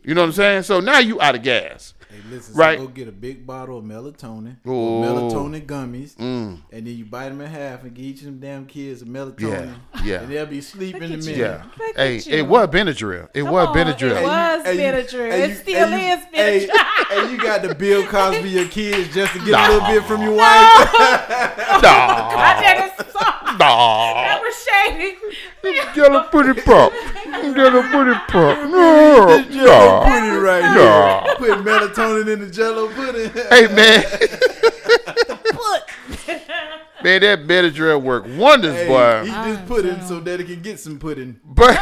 You know what I'm saying? So now you out of gas. Hey, listen, Right. so go get a big bottle of melatonin, Ooh. melatonin gummies, Mm. and then you bite them in half and give each of them damn kids a melatonin. Yeah, yeah. And they'll be sleeping in a at minute. you. Yeah. Look Hey, at you. it was Benadryl. It Come was on, Benadryl. It was And you- Benadryl. and It you- still and you- is hey, Benadryl. And you got the Bill Cosby your kids just to get a [LAUGHS] little bit from your wife. I [LAUGHS] Nah, just saw. nah. That was shady. Jello pudding pop. Jello pudding pop. No, Jello no. pudding right Nah. here. Put melatonin in the Jello pudding. Hey man, Put. man, that Benadryl work wonders, Hey, boy. he just pudding so oh, that he can get some pudding. But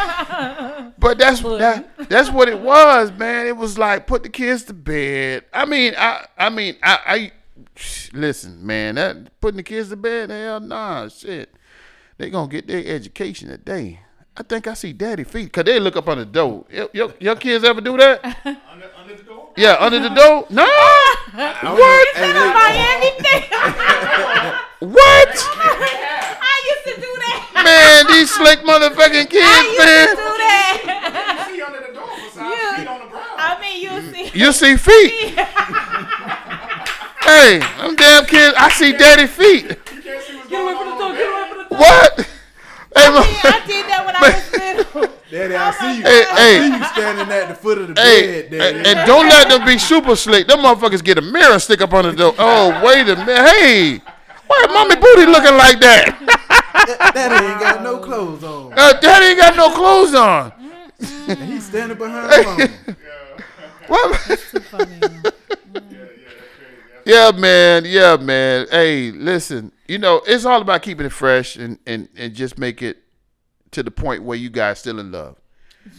[LAUGHS] but that's that, that's what it was, man. It was like put the kids to bed. I mean, I I mean, I, I listen, man. That putting the kids to bed, hell nah, shit. They gonna get their education today. I think I see daddy feet, cause they look up on the door. Your, your, your kids ever do that? [LAUGHS] Under, under the door? Yeah, under the door. [LAUGHS] No. [LAUGHS] What? Hey, look, Miami. What? I used to do that. Man, these slick motherfucking kids, I kids, used to man. do that. See under the door besides feet on the ground. I mean, you see. You see feet. hey, I'm damn kids. I see daddy feet. you can't see what's going on. On the bed. What? Hey, ma- I did that when I was [LAUGHS] little. Daddy, I see you. Hey, I hey. see you standing at the foot of the hey, bed, Daddy. and and don't let them be super slick. Them motherfuckers get a mirror and stick up on the door. Oh, wait a minute. Hey, why mommy booty looking like that? [LAUGHS] Daddy ain't got no clothes on. Uh, daddy ain't got no clothes on. And he's standing behind mama. [LAUGHS] What? Yeah, yeah, that's crazy. That's Yeah, man. Yeah, man. Hey, listen. You know, it's all about keeping it fresh and and and just make it to the point where you guys still in love.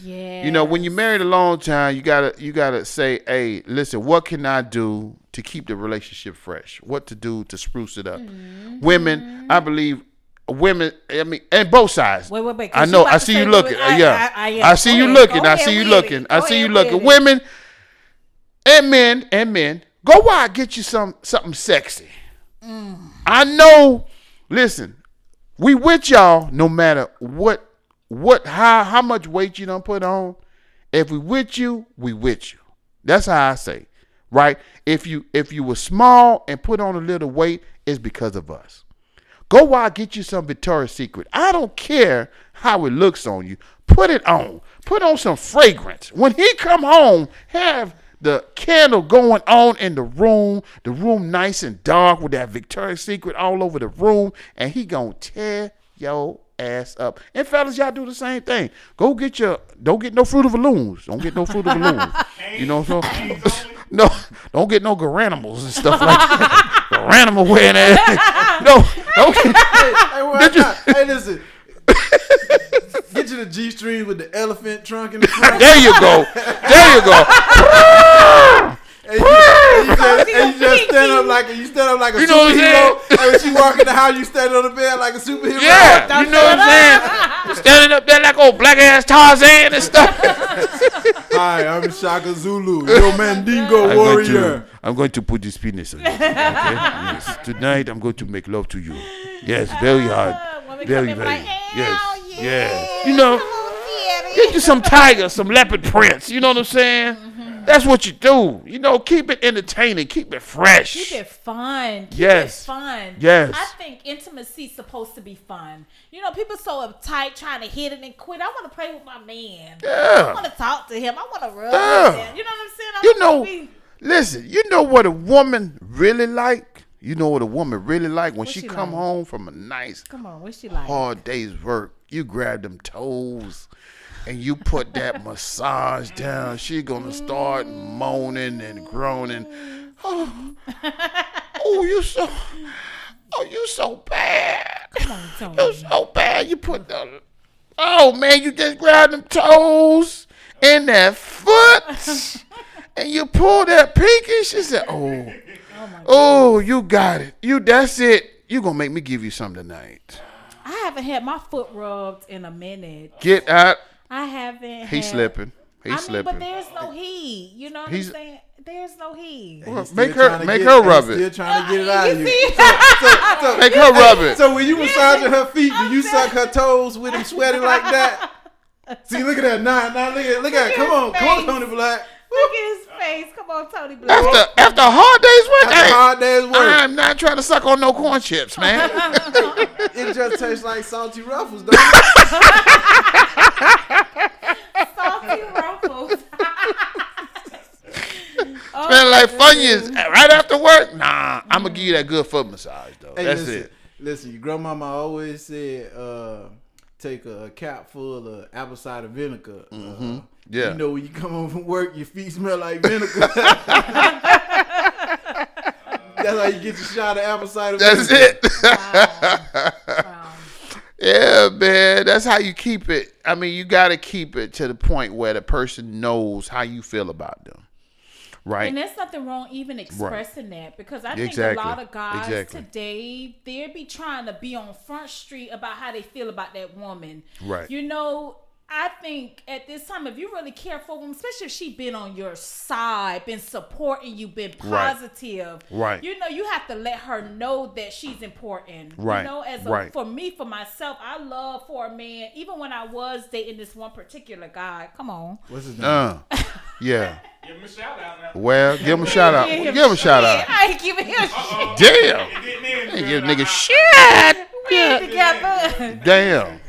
Yeah. You know, when you're married a long time, you gotta you gotta say, hey, listen, what can I do to keep the relationship fresh? What to do to spruce it up? Mm-hmm. Women, I believe, women. I mean, and both sides. Wait, wait, wait, I know. I see you looking. I- yeah, I- I-. I see you looking. I see you looking. I see you looking. Women and men and men, go out get you some something sexy. Mm. I know. Listen, we with y'all no matter what what how how much weight you don't put on. If we with you, we with you. That's how I say. Right? If you if you were small and put on a little weight, it's because of us. Go out get you some Victoria's Secret. I don't care how it looks on you. Put it on. Put on some fragrance. When he come home, have the candle going on in the room, the room nice and dark with that Victoria's Secret all over the room, and he gonna tear your ass up. And fellas, y'all do the same thing. Go get your don't get no fruit of balloons. Don't get no fruit of balloons. You know what I'm saying? [LAUGHS] No, don't get no garanimals and stuff like that. [LAUGHS] Garanimal wearing ass. [LAUGHS] No, don't get, hey, Did not? hey, listen. Get you the G string with the elephant trunk in the [LAUGHS] front. There you go. There you go. [LAUGHS] [LAUGHS] And you, and you just, and you just stand up like a, you stand up like a You know I'm superhero. saying? And when she walk in the house, you stand on the bed like a superhero. Yeah, you know what I'm saying? Standing up there like old black ass Tarzan and stuff. Hi, I'm Shaka Zulu, your Mandingo I'm going, warrior. to, I'm going to put this penis on you. Okay? Yes. Tonight I'm going to make love to you. Yes, very hard. Women Very, come in very. Yes. "Hell yeah, You know, get you some tiger, some leopard prints. You know what I'm saying? Mm-hmm. That's what you do. You know, keep it entertaining, keep it fresh. Keep it fun. Keep Yes. it fun. Yes. I think intimacy's supposed to be fun. You know, people so uptight trying to hit it and quit. I want to play with my man. Yeah, I want to talk to him. I want to rub Yeah. him. You know what I'm saying? I You know, be- listen, you know what a woman really like? You know what a woman really like when What she she come like? home from a nice Come on, what's she like? hard day's work. You grab them toes and you put that [LAUGHS] massage down. She gonna start mm. moaning and groaning. [LAUGHS] Oh, oh you so oh you so bad. Come on, Tony. You so bad. You put the oh man, you just grab them toes and that foot [LAUGHS] and you pull that pinky. She said, Oh, oh, oh you got it. You that's it. You gonna make me give you some tonight. I haven't had my foot rubbed in a minute. Get out. I haven't. He's had, slipping. He's I mean, slipping. but there's no he. You know what He's- I'm saying? There's no heat. Well, make her- trying to make get- her he's rub Still trying to get it out of you you. see? So, so, Make her rub it. so when you massaging her feet, do you suck her toes with them sweating like that? [LAUGHS] See, look at that. Nah, nah, look at, look at. it. Come on, come on, face. Tony Black. Look at his face. Come on, Tony Black. After after a hard day's work, After a I, hard day's work, I'm not trying to suck on no corn chips, man. [LAUGHS] it just tastes like salty ruffles, don't it? Salty ruffles. [LAUGHS] Oh, Smell like Funyuns right after work. Nah, I'm gonna give you that good foot massage though. Hey, That's listen, it. Listen, your grandmama always said, uh, take a cap full of apple cider vinegar. Uh, Mm-hmm. Yeah. You know, when you come home from work, your feet smell like vinegar. [LAUGHS] [LAUGHS] That's how you get your shot of apple cider That's vinegar. it. Wow. [LAUGHS] yeah, man. That's how you keep it. I mean, you got to keep it to the point where the person knows how you feel about them. Right. And there's nothing wrong even expressing that because I think Exactly. a lot of guys Exactly. today they be trying to be on front street about how they feel about that woman. Right. You know, I think at this time, if you really care for them, especially if she been on your side, been supporting you, been positive, Right. You know, you have to let her know that she's important. Right. You know, as a, Right. for me, for myself, I love for a man. Even when I was dating this one particular guy, come on, What's his name? Uh, yeah. [LAUGHS] Give him a shout out now. Well, give him a shout out. Give him a shout out. I ain't giving him shit. Damn. It getting in, Hey, man. give I- nigga shit. We Yeah. together. Damn.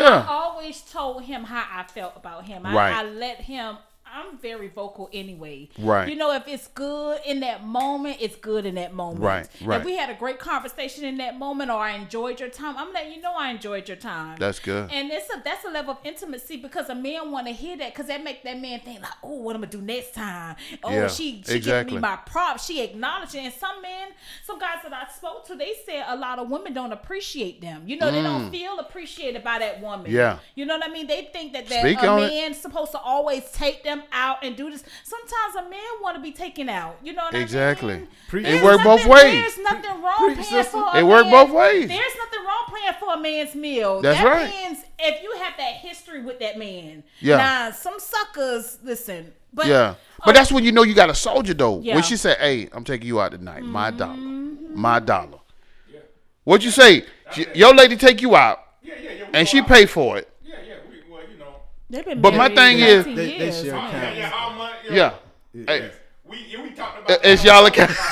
I always told him how I felt about him. I, I let him. I'm very vocal anyway. Right. You know, if it's good in that moment, it's good in that moment. Right, right. If we had a great conversation in that moment, or I enjoyed your time, I'm letting you know I enjoyed your time. That's good. And it's a that's a level of intimacy because a man want to hear that because that make that man think like, oh, what I'm gonna do next time. Oh, Yeah, she she exactly. giving me my props. She acknowledging. And some men, some guys that I spoke to, they said a lot of women don't appreciate them. You know, they don't feel appreciated by that woman. Mm. Yeah. You know what I mean? They think that that Speak a man's supposed to always take them out and do this. Sometimes a man want to be taken out. You know what Exactly. I mean? Preach. It There's work both ways. There's nothing wrong Preach, paying sister. for a It work both ways. There's nothing wrong paying for a man's meal. That's that right. Means if you have that history with that man. Yeah. Now some suckers listen, but Yeah. But that's when you know you got a soldier though. Yeah. When she said, "Hey, I'm taking you out tonight. My dollar. Mm-hmm. My dollar." What'd you say? She- your lady take you out Yeah, yeah, yeah. and she out. pay for it. Yeah, yeah. We, well, you know. They've been But my thing is- 19 They- they years. share Come Yeah, yeah. Our money. Yeah. Yeah. Hey, We, yeah, we talked about. it's that. y'all account. [LAUGHS]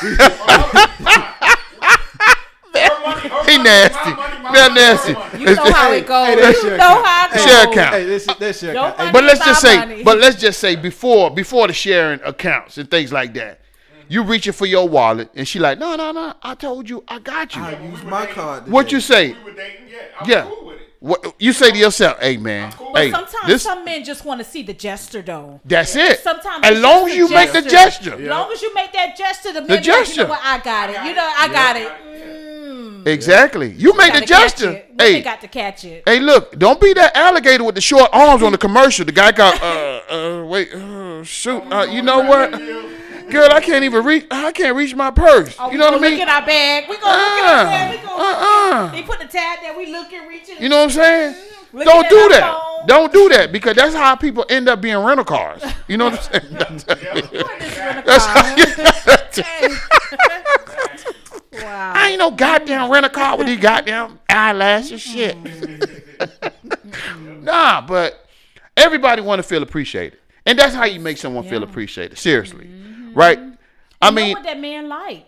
Her [LAUGHS] money, her He money, nasty. my money, money, nasty. You know how it goes. hey, that's you know account. how it goes. Share account. Hey, this, that's your Don't account. Hey, money But let's just say, money. but let's just say before before the sharing accounts and things like that, you reaching for your wallet and she like, no, no, no, I told you, I got you. I use my card. What you say? We were dating. Yeah, I was Yeah. cool with it. What you say to yourself? Hey man. But hey, sometimes this some men just want to see the gesture though. that's it. Sometimes as long as you a make the gesture. gesture, As long as you make that gesture, the, man be like, you know what, I got it. got You know, I Yeah, got it. got it, Mm. exactly. You make the gesture. it. Women Hey, got to catch it. hey, look, don't be that alligator with the short arms on the commercial. The guy got, uh, uh, wait, uh, shoot, uh, you know what, girl, I can't even reach. I can't reach my purse. Oh, you know what I mean? Look at our bag. We gonna look at our bag. We Uh, gonna. uh, They put the tab that We looking, reaching. You know what I'm saying? Looking Don't do that. phone. Don't do that because that's how people end up being rental cars. You know what I'm saying? [LAUGHS] [LAUGHS] That's, What is rent a that's car? how [LAUGHS] wow. I ain't no goddamn rental car with these goddamn eyelashes shit. nah, but everybody want to feel appreciated, and that's how you make someone feel appreciated. Seriously, right? I know mean, what that man like.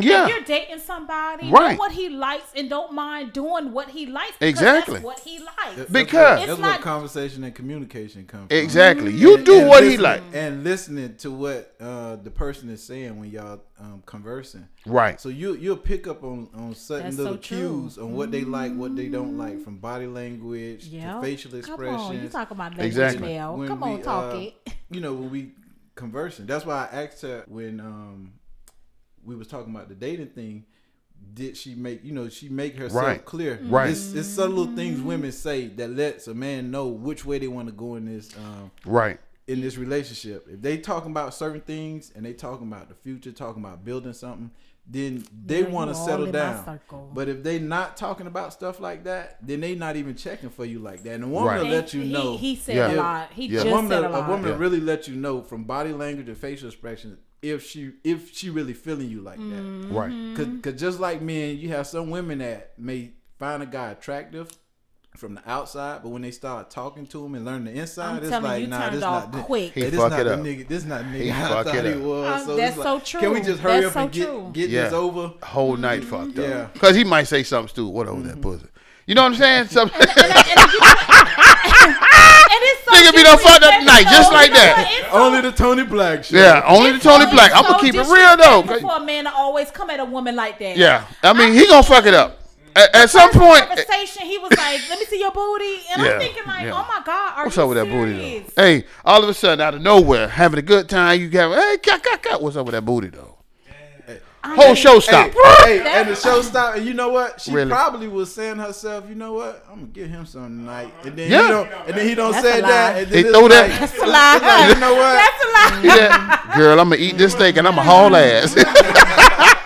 yeah, If you're dating somebody, Right. know what he likes and don't mind doing what he likes. Exactly. That's what he likes. Because- that's It's what not- conversation and communication comes from. exactly. You And- do and what he likes and listening to what uh, the person is saying when y'all um, conversing. right? So you you'll pick up on on certain That's little so cues on what they like, what they don't like, from body language Yeah. to facial expressions. Come on, you talking about language Exactly. now. when Come we, on, talk uh, it. You know when we conversing. That's why I asked her when um we was talking about the dating thing. Did she make you know she make herself Right. clear? Right. It's, it's subtle things women say that lets a man know which way they want to go in this um Right. in this relationship. If they talking about certain things and they talking about the future, talking about building something, then they Yeah, want to settle down. But if they not talking about stuff like that, then they not even checking for you like that. And a woman Right. will let you know. He, said Yeah. a lot. He Yeah. a just woman, said a a lot. woman Yeah. will really let you know from body language and facial expressions if she if she really feeling you like Mm-hmm. that. Right. Cause, cause just like men, you have some women that may find a guy attractive, from the outside, but when they start talking to him and learn the inside, I'm it's like, you, nah, turned this off not the- quick. He Hey, this fuck not it the up. nigga. This is not the He nigga I thought it he up. was. Um, so that's it's so true. Can we just hurry That's up so and get get Yeah. this over? Whole night fucked up. Yeah. Because he might say something stupid. What over that pussy? You know what I'm saying? Something. [LAUGHS] And, and, and, you it's so [LAUGHS] Nigga be done fucked up tonight, just like that. You know what? Only the Tony Black show. yeah, only the Tony so- Black. it's I'm gonna keep it real though. disrespectful For a man to always come at a woman like that. Yeah, I mean he gonna fuck it up. At, at some point, conversation, he was like, "Let me see your booty," and Yeah, I'm thinking like, yeah. "Oh my god, are what's you up with that booty though? Hey, all of a sudden out of nowhere, having a good time, you got hey, cat, cat, cat. What's up with that booty though? I Whole mean, show stop. hey, and the show stopped, and you know what? She Really? probably was saying herself, you know what? I'm gonna give him some tonight, and then Yeah. he don't, and then he don't That's say that, and then He throw that- like- That's a lie. like, you know what? That's a lie. Yeah, girl, I'm gonna eat this steak and I'm gonna haul ass. [LAUGHS]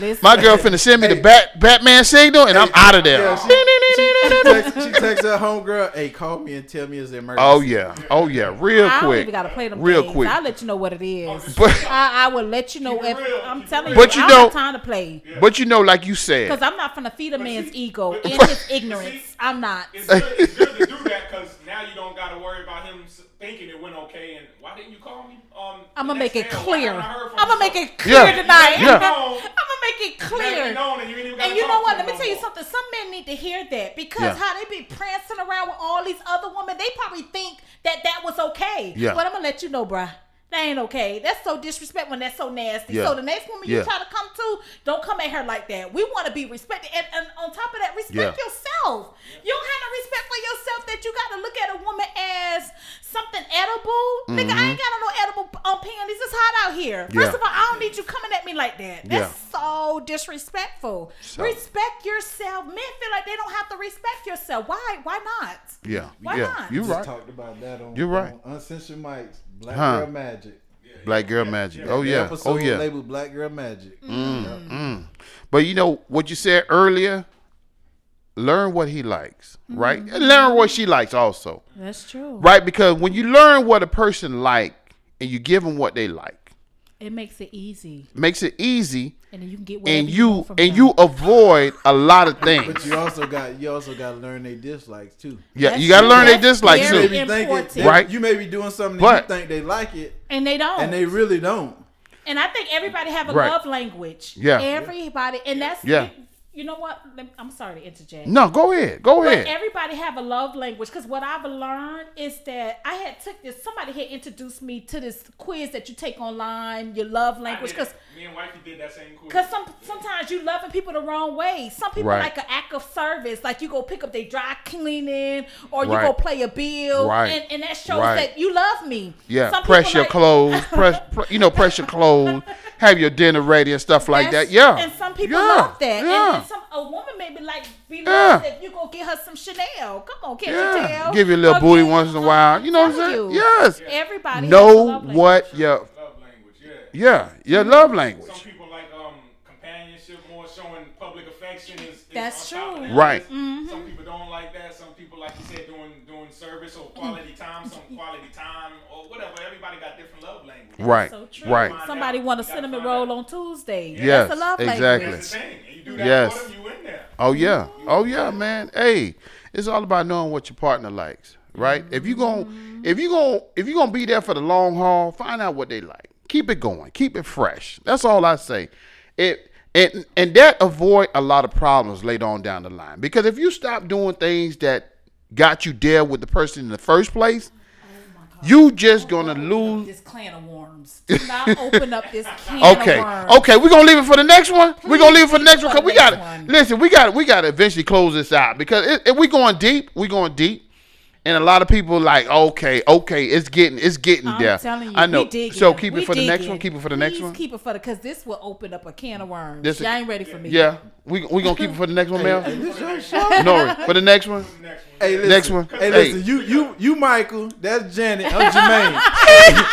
Listen, My girl finna send me the bat, Batman signal and I'm out of there. Yeah, she, she, text, she texts her homegirl, "Hey, call me and tell me it's an emergency." Oh yeah, oh yeah, real I quick, even gotta play them real games. quick. I'll let you know what it is. [LAUGHS] But I, I will let you know if real, I'm telling real. you. But you I know- don't have time to play but you know, like you said, because I'm not gonna feed a man's see- ego but- in his [LAUGHS] ignorance. I'm not. It's good, it's good to do that because now you don't got to worry about him thinking it went okay. And why didn't you call me? Um, I'm gonna make it clear. I heard from I'm gonna [LAUGHS] make it clear Yeah. tonight. Yeah. I'm gonna make it clear. and you even And you know what? Let me him tell you more. something. Some men need to hear that because Yeah. how they be prancing around with all these other women, they probably think that that was okay. Yeah. But I'm gonna let you know, bruh. That ain't okay. That's so disrespectful when that's so nasty. Yeah. So the next woman Yeah. you try to come to, don't come at her like that. We want to be respected. And, and on top of that, respect Yeah. yourself. You don't have no respect for yourself that you got to look at a woman as something edible. Nigga, I ain't got no edible um, panties. It's hot out here. First Mm-hmm. Yeah. of all, I don't need you coming at me like that. That's Yeah. so disrespectful. So- Respect yourself. Men feel like they don't have to respect yourself. Why? Why not? yeah, Why yeah, not? you Just right. talked about that on, You're right. on Uncensored Mics, Black Huh. Girl Magic. Black girl magic. Oh yeah, episode oh yeah. labeled Black Girl Magic. Mm. But you know what you said earlier. Learn what he likes, right? And learn what she likes also, That's true. right? Because when you learn what a person like and you give them what they like, It makes it easy, makes it easy, and then you can get whatever and you, want from and them. you avoid a lot of [LAUGHS] things. But you also got you also got to learn their dislikes too. Yeah, That's you gotta learn their That's dislikes too. Maybe thinking important. Right. You may be doing something But- that you think they like it, and they don't. and they really don't. And I think everybody have a Right. love language. Yeah. Everybody, and that's Yeah. You know what? I'm sorry to interject. No, go ahead, go But ahead. everybody have a love language because what I've learned is that I had took this. Somebody had introduced me to this quiz that you take online, your love language. Because me and wifey did that same quiz. Cause some sometimes you loving people the wrong way. Some people Right. like an act of service, like you go pick up their dry cleaning, or you Right. go play a bill, Right. and, and that shows Right. that you love me. Yeah, Some press your like- clothes, [LAUGHS] press, pre- you know, press your clothes, have your dinner ready and stuff like That's- that. Yeah, and some people yeah. love that. Yeah, And, and some a woman maybe like be Yeah. loved that you go get her some Chanel. Come on, can't you tell? Give you a little Or booty once in a while. You know what I'm saying? you. Yes. Everybody has a Know love language. what your Love language, yeah. yeah your love language. Some people like um companionship more, showing public affection is. is That's on top of true. that. Right. Mm-hmm. Some people don't like that. Some people, like you said, doing doing service or quality time, some quality time or whatever. Everybody got different love language. Right. So true. Right. Somebody want a Gotta cinnamon roll out. on Tuesday. Yes, That's a love exactly. language. That's the thing. And you do that Yes. for them, you in there. Oh yeah. Oh yeah, man. Hey, it's all about knowing what your partner likes, right? If you gon' mm-hmm. if you gon' if you gonna be there for the long haul, find out what they like. Keep it going. Keep it fresh. That's all I say. It and and that avoid a lot of problems later on down the line. Because if you stop doing things that got you there with the person in the first place, you just gonna lose. this can of worms. Do not [LAUGHS] open up this can Okay, of worms. okay, we're gonna leave it for the next one. We're gonna leave it for the next one because we got to listen. We got we got to eventually close this out because it, if we going deep, we going deep, and a lot of people like okay, okay, it's getting it's getting I'm there. telling you, I know. We digging. So keep We it for the next digging. one. Keep it for the next one. Keep it for the because this will open up a can of worms. This- Y'all ain't ready for me. Yeah, we we gonna keep it for the next one, Mel. Hey, this your show. [LAUGHS] Nori, for the next one. Next one. Hey, listen, Next one. Hey, Hey. you you you Michael, that's Janet, I'm Jermaine. [LAUGHS]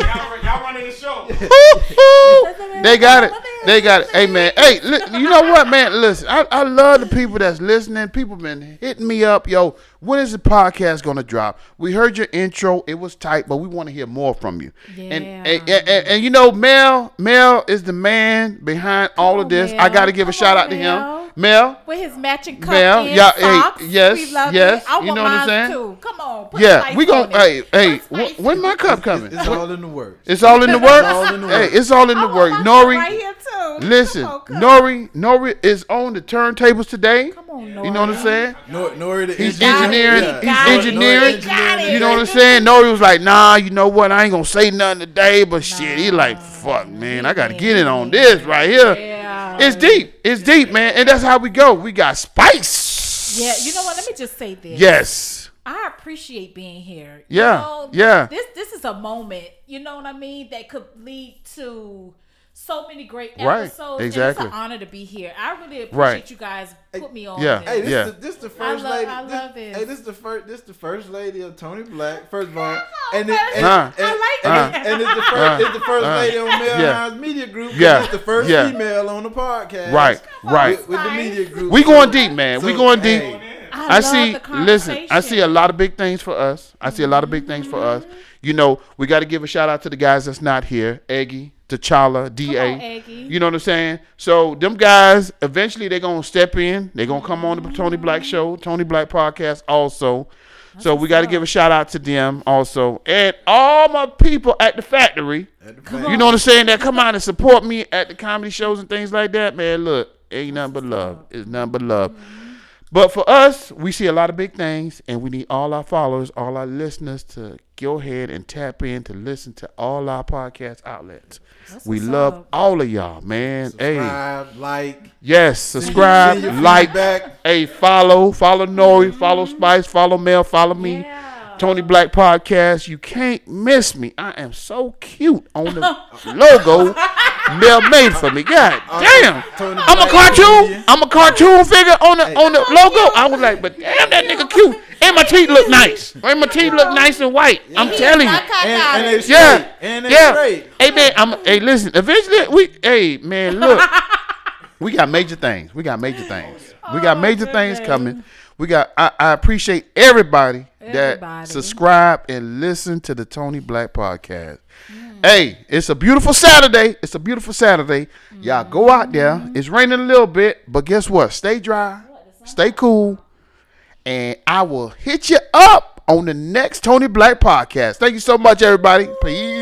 Y'all, y'all running the show. [LAUGHS] they got it. They got it. Hey man. Hey, li- you know what, man? Listen, I, I love the people that's listening. People been hitting me up, yo. When is the podcast gonna drop? We heard your intro. It was tight, but we want to hear more from you. And, Yeah. and, and, and, and you know, Mel, Mel is the man behind all of on, this. I got to give a shout on, out to him Mel. with his matching cup Ma'am, and yeah, hey, yes, we love yes, it. I you want know what I'm saying? Too. Come on, put Yeah, we on gon' it. hey hey. Put When my cup coming? It's all in the works. It's all in the works. all in the Hey, it's all in the want works. Nori, right here too. listen, Come on. Nori, Nori is on the turntables today. Come on, Nori. You know what I'm saying? Nor, Nor the He's engineer. Engineering. Yeah. He's got it. engineering. He got it. You know what I'm saying? Nori was like, nah, you know what? I ain't gonna say nothing today, but shit, he like, fuck, man, I gotta get in on this right here. Yeah. It's deep. It's deep, man, and that's how we go. We got spice. Yeah, you know what? Let me just say this. Yes. I appreciate being here. Yeah, know, yeah. This this is a moment, you know what I mean, that could lead to so many great Right, episodes. exactly. And it's an honor to be here. I really appreciate Right. you guys put me on. Yeah. this. Hey, this, Yeah. is the, this the first love- lady. I this, love this. Hey, this is the first. This the first lady of Tony Black. First of all, know, and, it, and, Huh. and, I like and, that. and it's the first. Uh, it's the first uh, lady on Mel yeah. Hines Media Group. Yeah. It's the first Yeah. female on the podcast. Right. Right. With, with the media group. We going deep, man. we going deep. hey, I, I see. Listen, I see a lot of big things for us. I see a lot of big things for us. You know, we got to give a shout out to the guys that's not here: Eggy, T'Challa, Da. on, You know what I'm saying? So them guys, eventually they're gonna step in. They're gonna come on the Tony Black Show, Tony Black Podcast, also. so we got to give a shout out to them also, and all my people at the factory. at the You know what I'm saying? That come out and support me at the comedy shows and things like that, man. Look, ain't nothing but love. It's nothing but love. But for us, we see a lot of big things, and we need all our followers, all our listeners to go ahead and tap in to listen to all our podcast outlets. we love up. all of y'all, man. Hey, like, yes, subscribe, like, feedback. hey, follow, follow Nori, mm-hmm. follow Spice, follow Mel, follow me. Yeah. Tony Black Podcast. You can't miss me. I am so cute on the [LAUGHS] logo Mel made for me. God [LAUGHS] damn. I'm a cartoon. I'm a cartoon figure on the on the logo. I was like, but damn, that nigga cute. And my teeth look nice. And my teeth look nice and white. I'm telling you. And, and they straight. Yeah. And they Yeah. straight. Hey man, I'm hey listen, eventually we hey man, look. [LAUGHS] we got major things. We got major things. We got Oh, major things coming. We got I, I appreciate everybody, that subscribe and listen to the Tony Black podcast. Hey, it's a beautiful Saturday. It's a beautiful Saturday. Y'all go out there. It's raining a little bit, but guess what? Stay dry. Stay cool. And I will hit you up on the next Tony Black podcast. Thank you so much, everybody. Peace.